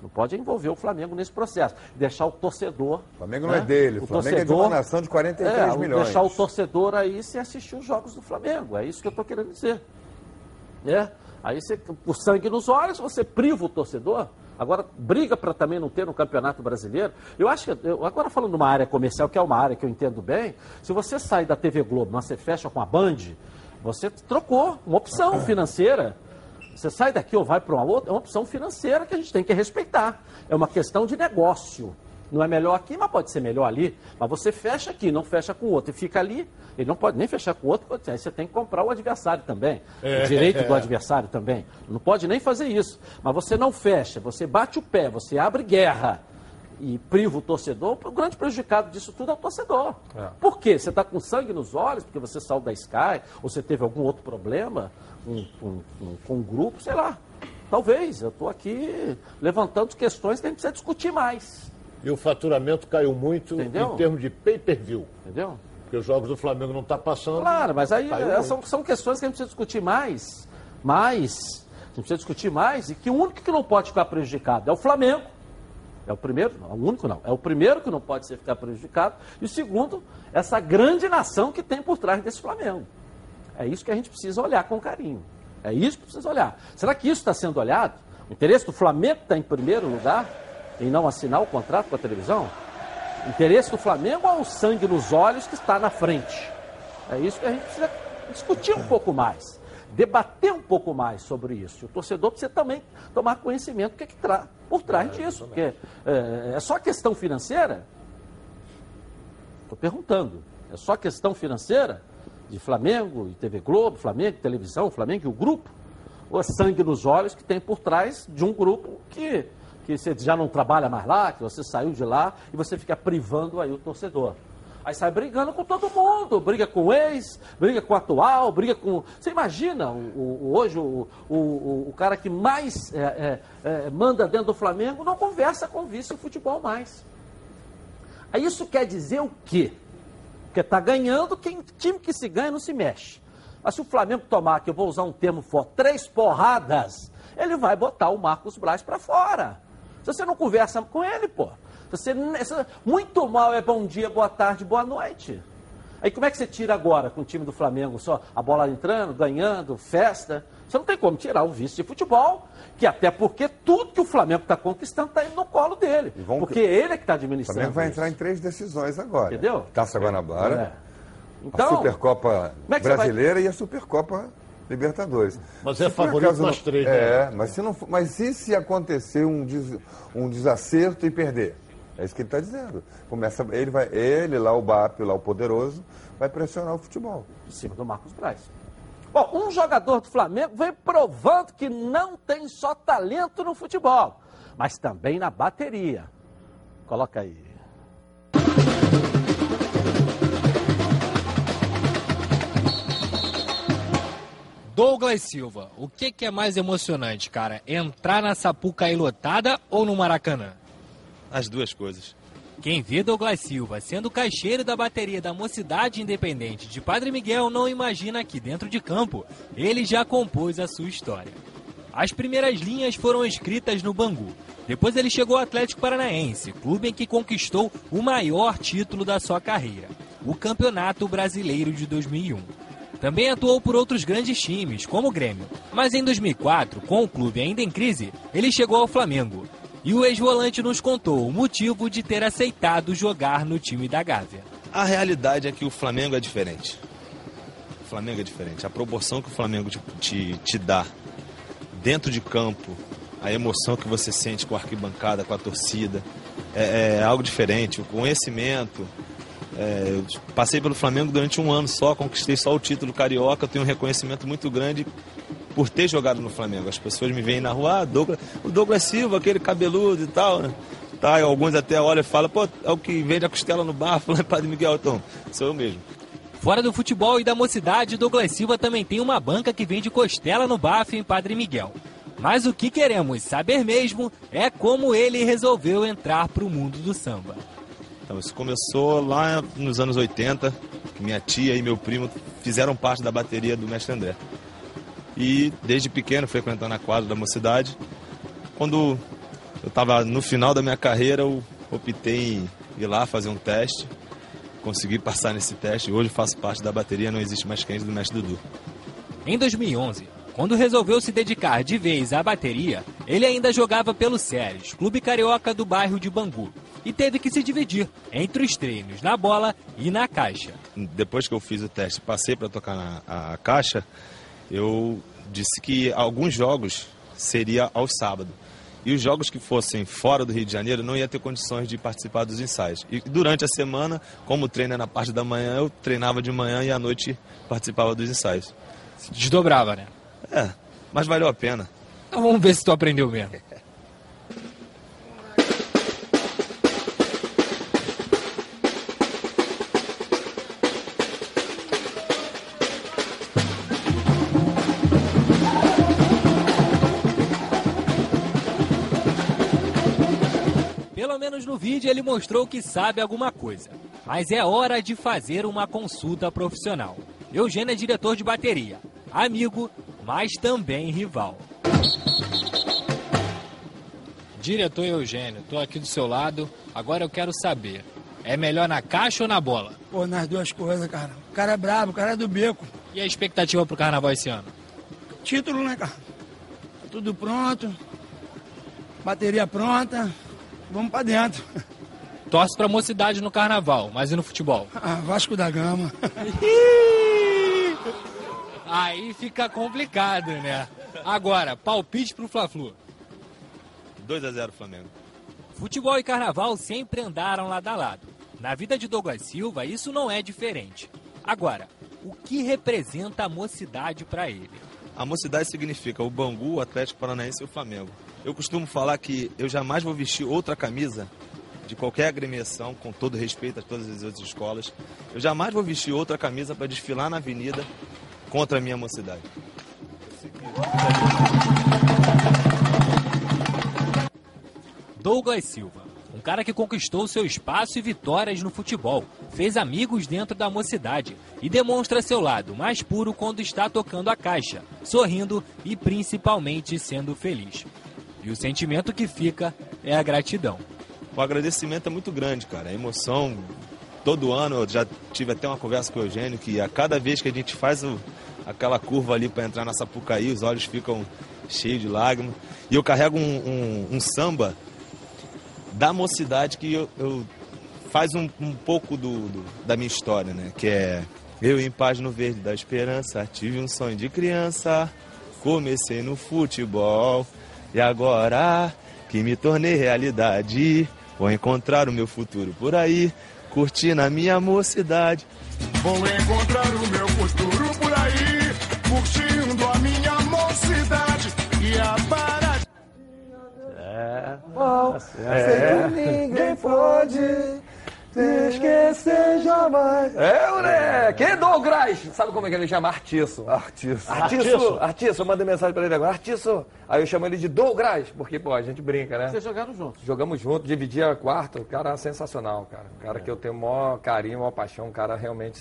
Não pode envolver o Flamengo nesse processo. Deixar o torcedor. O Flamengo não é dele, o Flamengo é de uma nação de 43 é, milhões. Deixar o torcedor aí sem assistir os jogos do Flamengo. É isso que eu estou querendo dizer. É. Aí você, o sangue nos olhos, você priva o torcedor. Agora, briga para também não ter no Campeonato Brasileiro. Eu acho que, eu- agora falando de uma área comercial, que é uma área que eu entendo bem, se você sai da TV Globo, mas você fecha com a Band, você trocou uma opção financeira. Você sai daqui ou vai para uma outra, é uma opção financeira que a gente tem que respeitar. É uma questão de negócio. Não é melhor aqui, mas pode ser melhor ali. Mas você fecha aqui, não fecha com o outro. E fica ali, ele não pode nem fechar com o outro, aí você tem que comprar o adversário também. É. O direito do adversário também. Não pode nem fazer isso. Mas você não fecha, você bate o pé, você abre guerra e priva o torcedor, o grande prejudicado disso tudo é o torcedor. É. Por quê? Você está com sangue nos olhos, porque você saiu da Sky, ou você teve algum outro problema com um, um, com um grupo, sei lá. Talvez, eu estou aqui levantando questões que a gente precisa discutir mais. E o faturamento caiu muito Entendeu? em termos de pay-per-view. Entendeu? Porque os jogos do Flamengo não estão passando. Claro, mas aí é, muito. são, são questões que a gente precisa discutir mais. Mais. A gente precisa discutir mais e que o único que não pode ficar prejudicado é o Flamengo. É o primeiro, não, o único não. É o primeiro que não pode ser ficar prejudicado. E o segundo, essa grande nação que tem por trás desse Flamengo. É isso que a gente precisa olhar com carinho. É isso que precisa olhar. Será que isso está sendo olhado? O interesse do Flamengo está em primeiro lugar em não assinar o contrato com a televisão? O interesse do Flamengo é o sangue nos olhos que está na frente. É isso que a gente precisa discutir um pouco mais, debater um pouco mais sobre isso. O torcedor precisa também tomar conhecimento do que, é que está por trás disso. Porque é, é só questão financeira? Estou perguntando. É só questão financeira? De Flamengo e TV Globo, Flamengo, e televisão, Flamengo e o grupo? Ou é sangue nos olhos que tem por trás de um grupo que, que você já não trabalha mais lá, que você saiu de lá e você fica privando aí o torcedor? Aí sai brigando com todo mundo, briga com o ex, briga com o atual, briga com. Você imagina o, o- hoje o, o, o- cara que mais é, é, é, manda dentro do Flamengo não conversa com o vice futebol mais. Aí isso quer dizer o quê? Porque está ganhando, quem time que se ganha não se mexe. Mas se o Flamengo tomar, que eu vou usar um termo forte, três porradas, ele vai botar o Marcos Braz para fora. Se você não conversa com ele, pô. Você, muito mal é bom dia, boa tarde, boa noite. Aí como é que você tira agora com o time do Flamengo só a bola entrando, ganhando, festa? Você não tem como tirar o vice de futebol, que até porque tudo que o Flamengo está conquistando está indo no colo dele. vão Porque ele é que está O administrando. Flamengo vai isso. entrar em três decisões agora. Entendeu? Taça Guanabara, É. a Então, Supercopa como é você vai- Brasileira e a Supercopa Libertadores. Mas é Se favorito acaso nas três, É, né? mas se, não, mas e se acontecer um, des- um desacerto e perder? É isso que ele está dizendo. Começa, ele, vai, ele lá, o BAP, lá, o poderoso, vai pressionar o futebol. Em cima do Marcos Braz. Bom, um jogador do Flamengo vem provando que não tem só talento no futebol, mas também na bateria. Coloca aí. Douglas Silva, o que, que é mais emocionante, cara? Entrar na Sapucaí lotada ou no Maracanã? As duas coisas. Quem vê Douglas Silva sendo caixeiro da bateria da Mocidade Independente de Padre Miguel não imagina que dentro de campo ele já compôs a sua história. As primeiras linhas foram escritas no Bangu. Depois ele chegou ao Atlético Paranaense, clube em que conquistou o maior título da sua carreira, o Campeonato Brasileiro de 2001. Também atuou por outros grandes times, como o Grêmio. Mas em 2004, com o clube ainda em crise, ele chegou ao Flamengo. E o ex-volante nos contou o motivo de ter aceitado jogar no time da Gávea. A realidade é que o Flamengo é diferente. O Flamengo é diferente. A proporção que o Flamengo te, te, te dá dentro de campo, a emoção que você sente com a arquibancada, com a torcida, é, é algo diferente. O conhecimento, é, eu passei pelo Flamengo durante um ano só, conquistei só o título carioca, tenho um reconhecimento muito grande por ter jogado no Flamengo. As pessoas me veem na rua, ah, Douglas, o Douglas Silva, aquele cabeludo e tal, né? Tá, e alguns até olham e falam, pô, é o que vende a costela no bar, falando Padre Miguel, então, sou eu mesmo. Fora do futebol e da mocidade, Douglas Silva também tem uma banca que vende costela no bafo em Padre Miguel. Mas o que queremos saber mesmo é como ele resolveu entrar para o mundo do samba. Então, isso começou lá nos anos 80, que minha tia e meu primo fizeram parte da bateria do Mestre André. E desde pequeno, frequentando a quadra da mocidade, quando eu estava no final da minha carreira, eu optei em ir lá fazer um teste, consegui passar nesse teste. Hoje faço parte da bateria Não Existe Mais Quente do Mestre Dudu. Em 2011, quando resolveu se dedicar de vez à bateria, ele ainda jogava pelo Séries, clube carioca do bairro de Bangu, e teve que se dividir entre os treinos na bola e na caixa. Depois que eu fiz o teste, passei para tocar na a caixa, eu disse que alguns jogos seria aos sábados. E os jogos que fossem fora do Rio de Janeiro não ia ter condições de participar dos ensaios. E durante a semana, como treino é na parte da manhã, eu treinava de manhã e à noite participava dos ensaios. Se desdobrava, né? É, mas valeu a pena. Então vamos ver se tu aprendeu mesmo. Vídeo ele mostrou que sabe alguma coisa. Mas é hora de fazer uma consulta profissional. Eugênio é diretor de bateria, amigo, mas também rival. Diretor Eugênio, tô aqui do seu lado. Agora eu quero saber: é melhor na caixa ou na bola? Pô, nas duas coisas, cara. O cara é brabo, o cara é do beco. E a expectativa pro carnaval esse ano? Título, né, cara? Tudo pronto. Bateria pronta. Vamos pra dentro. Torce pra mocidade no carnaval, mas e no futebol? Ah, Vasco da Gama. Aí fica complicado, né? Agora, palpite pro Fla-Flu. 2 a 0 Flamengo. Futebol e carnaval sempre andaram lado a lado. Na vida de Douglas Silva, isso não é diferente. Agora, o que representa a mocidade para ele? A mocidade significa o Bangu, o Atlético Paranaense e o Flamengo. Eu costumo falar que eu jamais vou vestir outra camisa de qualquer agremiação, com todo respeito a todas as outras escolas. Eu jamais vou vestir outra camisa para desfilar na avenida contra a minha mocidade. Douglas Silva, um cara que conquistou seu espaço e vitórias no futebol, fez amigos dentro da mocidade e demonstra seu lado mais puro quando está tocando a caixa, sorrindo e principalmente sendo feliz. E o sentimento que fica é a gratidão. O agradecimento é muito grande, cara. A emoção, todo ano, eu já tive até uma conversa com o Eugênio, que a cada vez que a gente faz o, aquela curva ali para entrar na Sapucaí, os olhos ficam cheios de lágrimas. E eu carrego um, um, um samba da mocidade que eu, eu faz um, um pouco do, do, da minha história, né? Que é eu em paz no verde da esperança, tive um sonho de criança, comecei no futebol e agora que me tornei realidade, Vou encontrar o meu futuro por aí, curtir na minha mocidade. Vou encontrar o meu É. Bom, É. ninguém pode esquecer jamais. É, moleque! Douglas! Sabe como é que ele chama? Artiço. Artiço. Artiço! Artiço, eu mandei mensagem pra ele agora. Artiço! Aí eu chamo ele de Douglas, porque, pô, a gente brinca, né? Vocês jogaram juntos? Jogamos junto, dividia quarto. Cara, sensacional, cara. Um cara que eu tenho o maior carinho, maior paixão. Um cara realmente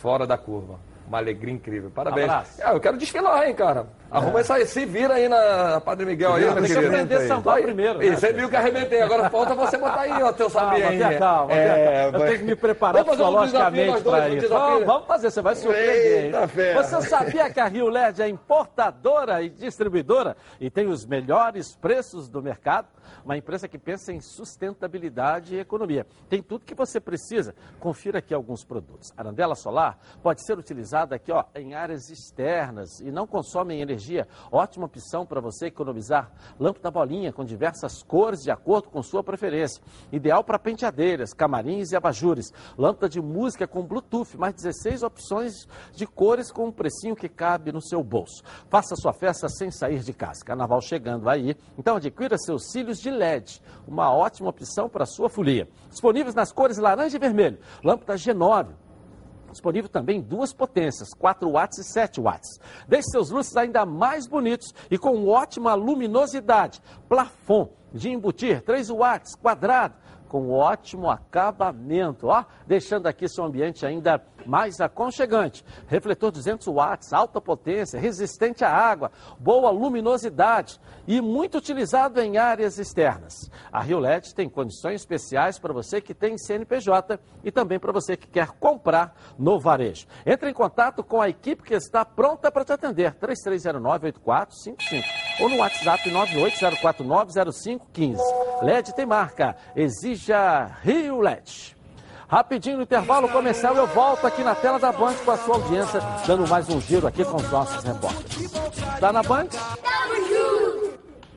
fora da curva. Uma alegria incrível. Parabéns. Abraço. Ah, eu quero desfilar, hein, cara. Arruma isso aí, se vira aí na Padre Miguel aí, meu que querido. aprender a sambar Aí. primeiro, né, Você viu que arrebentei, agora falta você botar aí, ó, teu Calma, sabia aí. tenha calma, tenha É, calma. Eu tenho que me preparar psicologicamente para isso. desafio? Vamos, fazer, você vai surpreender. Você sabia que a Rio LED é importadora e distribuidora e tem os melhores preços do mercado? Uma empresa que pensa em sustentabilidade e economia. Tem tudo que você precisa. Confira aqui alguns produtos. Arandela solar pode ser utilizada aqui ó, em áreas externas e não consomem energia. Ótima opção para você economizar. Lâmpada bolinha com diversas cores de acordo com sua preferência. Ideal para penteadeiras, camarins e abajures. Lâmpada de música com Bluetooth, mais 16 opções de cores com um precinho que cabe no seu bolso. Faça sua festa sem sair de casa. Carnaval chegando aí. Então adquira seus cílios de LED. Uma ótima opção para sua folia. Disponíveis nas cores laranja e vermelho. Lâmpada G9. Disponível também duas potências, 4 watts e 7 watts. Deixe seus luzes ainda mais bonitos e com ótima luminosidade. Plafon de embutir, 3 watts, quadrado, com ótimo acabamento, ó, deixando aqui seu ambiente ainda mais aconchegante. Refletor 200 watts, alta potência, resistente à água, boa luminosidade e muito utilizado em áreas externas. A Rio LED tem condições especiais para você que tem CNPJ e também para você que quer comprar no varejo. Entre em contato com a equipe que está pronta para te atender, 3309-8455 ou no WhatsApp 980490515. LED tem marca, exija Rio LED. Rapidinho no intervalo comercial, eu volto aqui na tela da Band com a sua audiência, dando mais um giro aqui com os nossos repórteres. Tá na Band?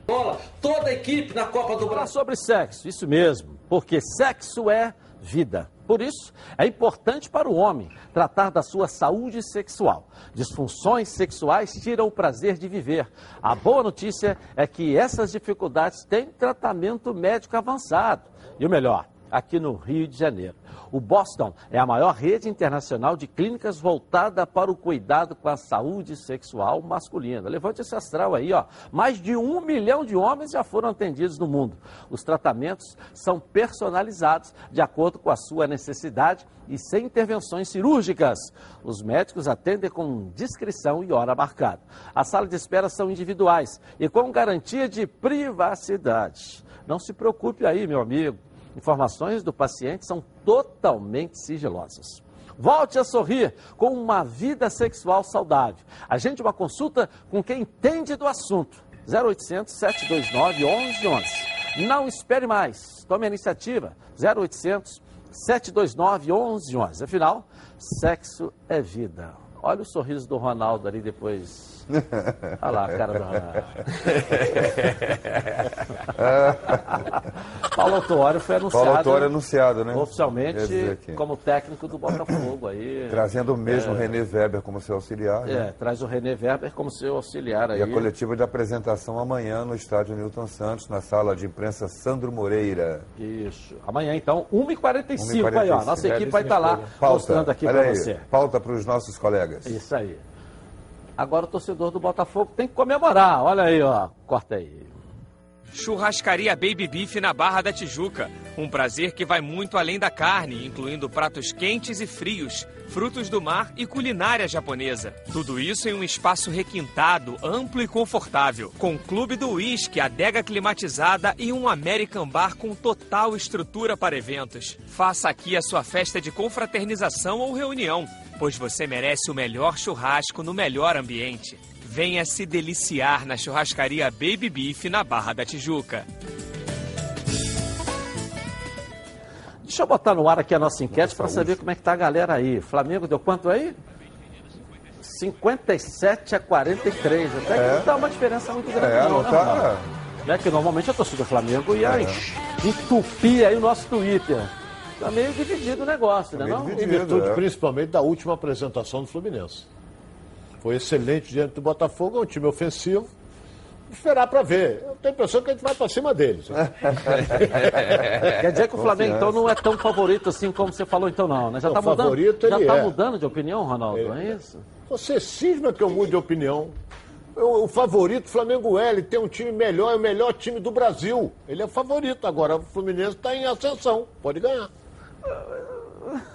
Bola, toda a equipe na Copa do Brasil. Sobre sexo, isso mesmo, porque sexo é vida. Por isso, é importante para o homem tratar da sua saúde sexual. Disfunções sexuais tiram o prazer de viver. A boa notícia é que essas dificuldades têm tratamento médico avançado. E o melhor, aqui no Rio de Janeiro. O Boston é a maior rede internacional de clínicas voltada para o cuidado com a saúde sexual masculina. Levante esse astral aí, ó. Mais de um milhão de homens já foram atendidos no mundo. Os tratamentos são personalizados de acordo com a sua necessidade e sem intervenções cirúrgicas. Os médicos atendem com discrição e hora marcada. As salas de espera são individuais e com garantia de privacidade. Não se preocupe aí, meu amigo. Informações do paciente são totalmente sigilosas. Volte a sorrir com uma vida sexual saudável. Agende uma consulta com quem entende do assunto. 0800 729 1111. Não espere mais. Tome a iniciativa. 0800 729 1111. Afinal, sexo é vida. Olha o sorriso do Ronaldo ali depois. Olha lá a cara Ronaldo. Paulo Autuório foi anunciado. Paulo Autuório anunciado, né? Oficialmente como técnico do Botafogo aí. Trazendo o mesmo É, René Weber como seu auxiliar. né? É, traz o René Weber como seu auxiliar aí. E a coletiva de apresentação amanhã no estádio Newton Santos, na sala de imprensa Sandro Moreira. Isso. Amanhã, então, 1h45 aí, ó. Nossa equipe vai estar lá Pauta. mostrando aqui para você. Pauta para os nossos colegas. Isso aí. Agora o torcedor do Botafogo tem que comemorar. Olha aí, ó. Corta aí. Churrascaria Baby Beef na Barra da Tijuca. Um prazer que vai muito além da carne, incluindo pratos quentes e frios, frutos do mar e culinária japonesa. Tudo isso em um espaço requintado, amplo e confortável, com clube do uísque, adega climatizada e um American Bar com total estrutura para eventos. Faça aqui a sua festa de confraternização ou reunião, pois você merece o melhor churrasco no melhor ambiente. Venha se deliciar na churrascaria Baby Beef na Barra da Tijuca. Deixa eu botar no ar aqui a nossa enquete para saber como é que tá a galera aí. Flamengo deu quanto aí? 57 a 43. Até que É. não dá uma diferença muito grande. É, não, não tá. Né? Que normalmente a torcida do Flamengo ia É. entupir aí o nosso Twitter. Tá meio dividido o negócio, né? Não? Em virtude principalmente da última apresentação do Fluminense. Foi excelente diante do Botafogo, é um time ofensivo. Esperar para ver. Eu tenho a impressão que a gente vai para cima deles. Quer dizer que o Flamengo então não é tão favorito assim como você falou então não, né? Já Não, tá mudando, favorito já tá é. mudando de opinião, Ronaldo, Ele- é isso? Você cisma que eu mude de opinião. O, o favorito, o Flamengo é, ele tem um time melhor, é o melhor time do Brasil. Ele é o favorito. Agora o Fluminense está em ascensão, pode ganhar.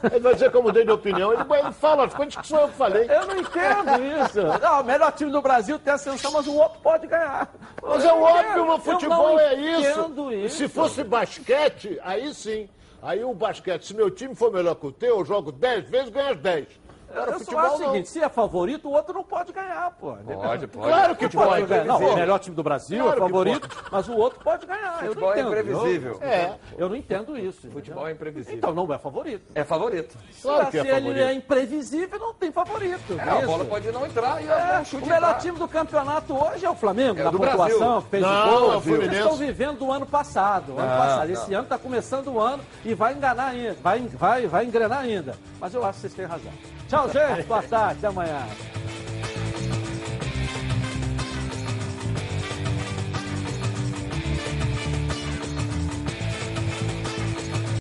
Ele vai dizer que eu mudei de opinião, ele, ele fala as coisas que sou eu que falei. Eu não entendo isso. Não, o melhor time do Brasil tem ascensão, mas o outro pode ganhar. Mas é óbvio, no futebol é isso. isso. Se fosse basquete, aí sim. Aí o basquete, se meu time for melhor que o teu, eu jogo 10 vezes e ganho as 10. Agora, Eu só futebol acho o não. seguinte, se é favorito, o outro não pode ganhar, pô. Pode, pode. Claro que Futebol pode. ganhar. Não, o melhor time do Brasil Claro é que favorito, mas o outro pode ganhar. Futebol eu é não entendo. imprevisível. Eu, É. eu não entendo isso. Futebol é imprevisível. Então não é favorito. É favorito. Claro se que é se ele favorito. é imprevisível, não tem favorito. É, a bola pode não entrar e É, o chute o melhor entrar. time do campeonato hoje é o Flamengo, É na pontuação, Brasil. fez Não, o é gol. o Vocês Fluminense. estão vivendo do ano passado. o ano Não, passado. não. Esse ano está começando o ano e vai enganar ainda, vai, vai, vai engrenar ainda. Mas eu acho que vocês têm razão. Tchau, gente. Boa tarde. Até amanhã.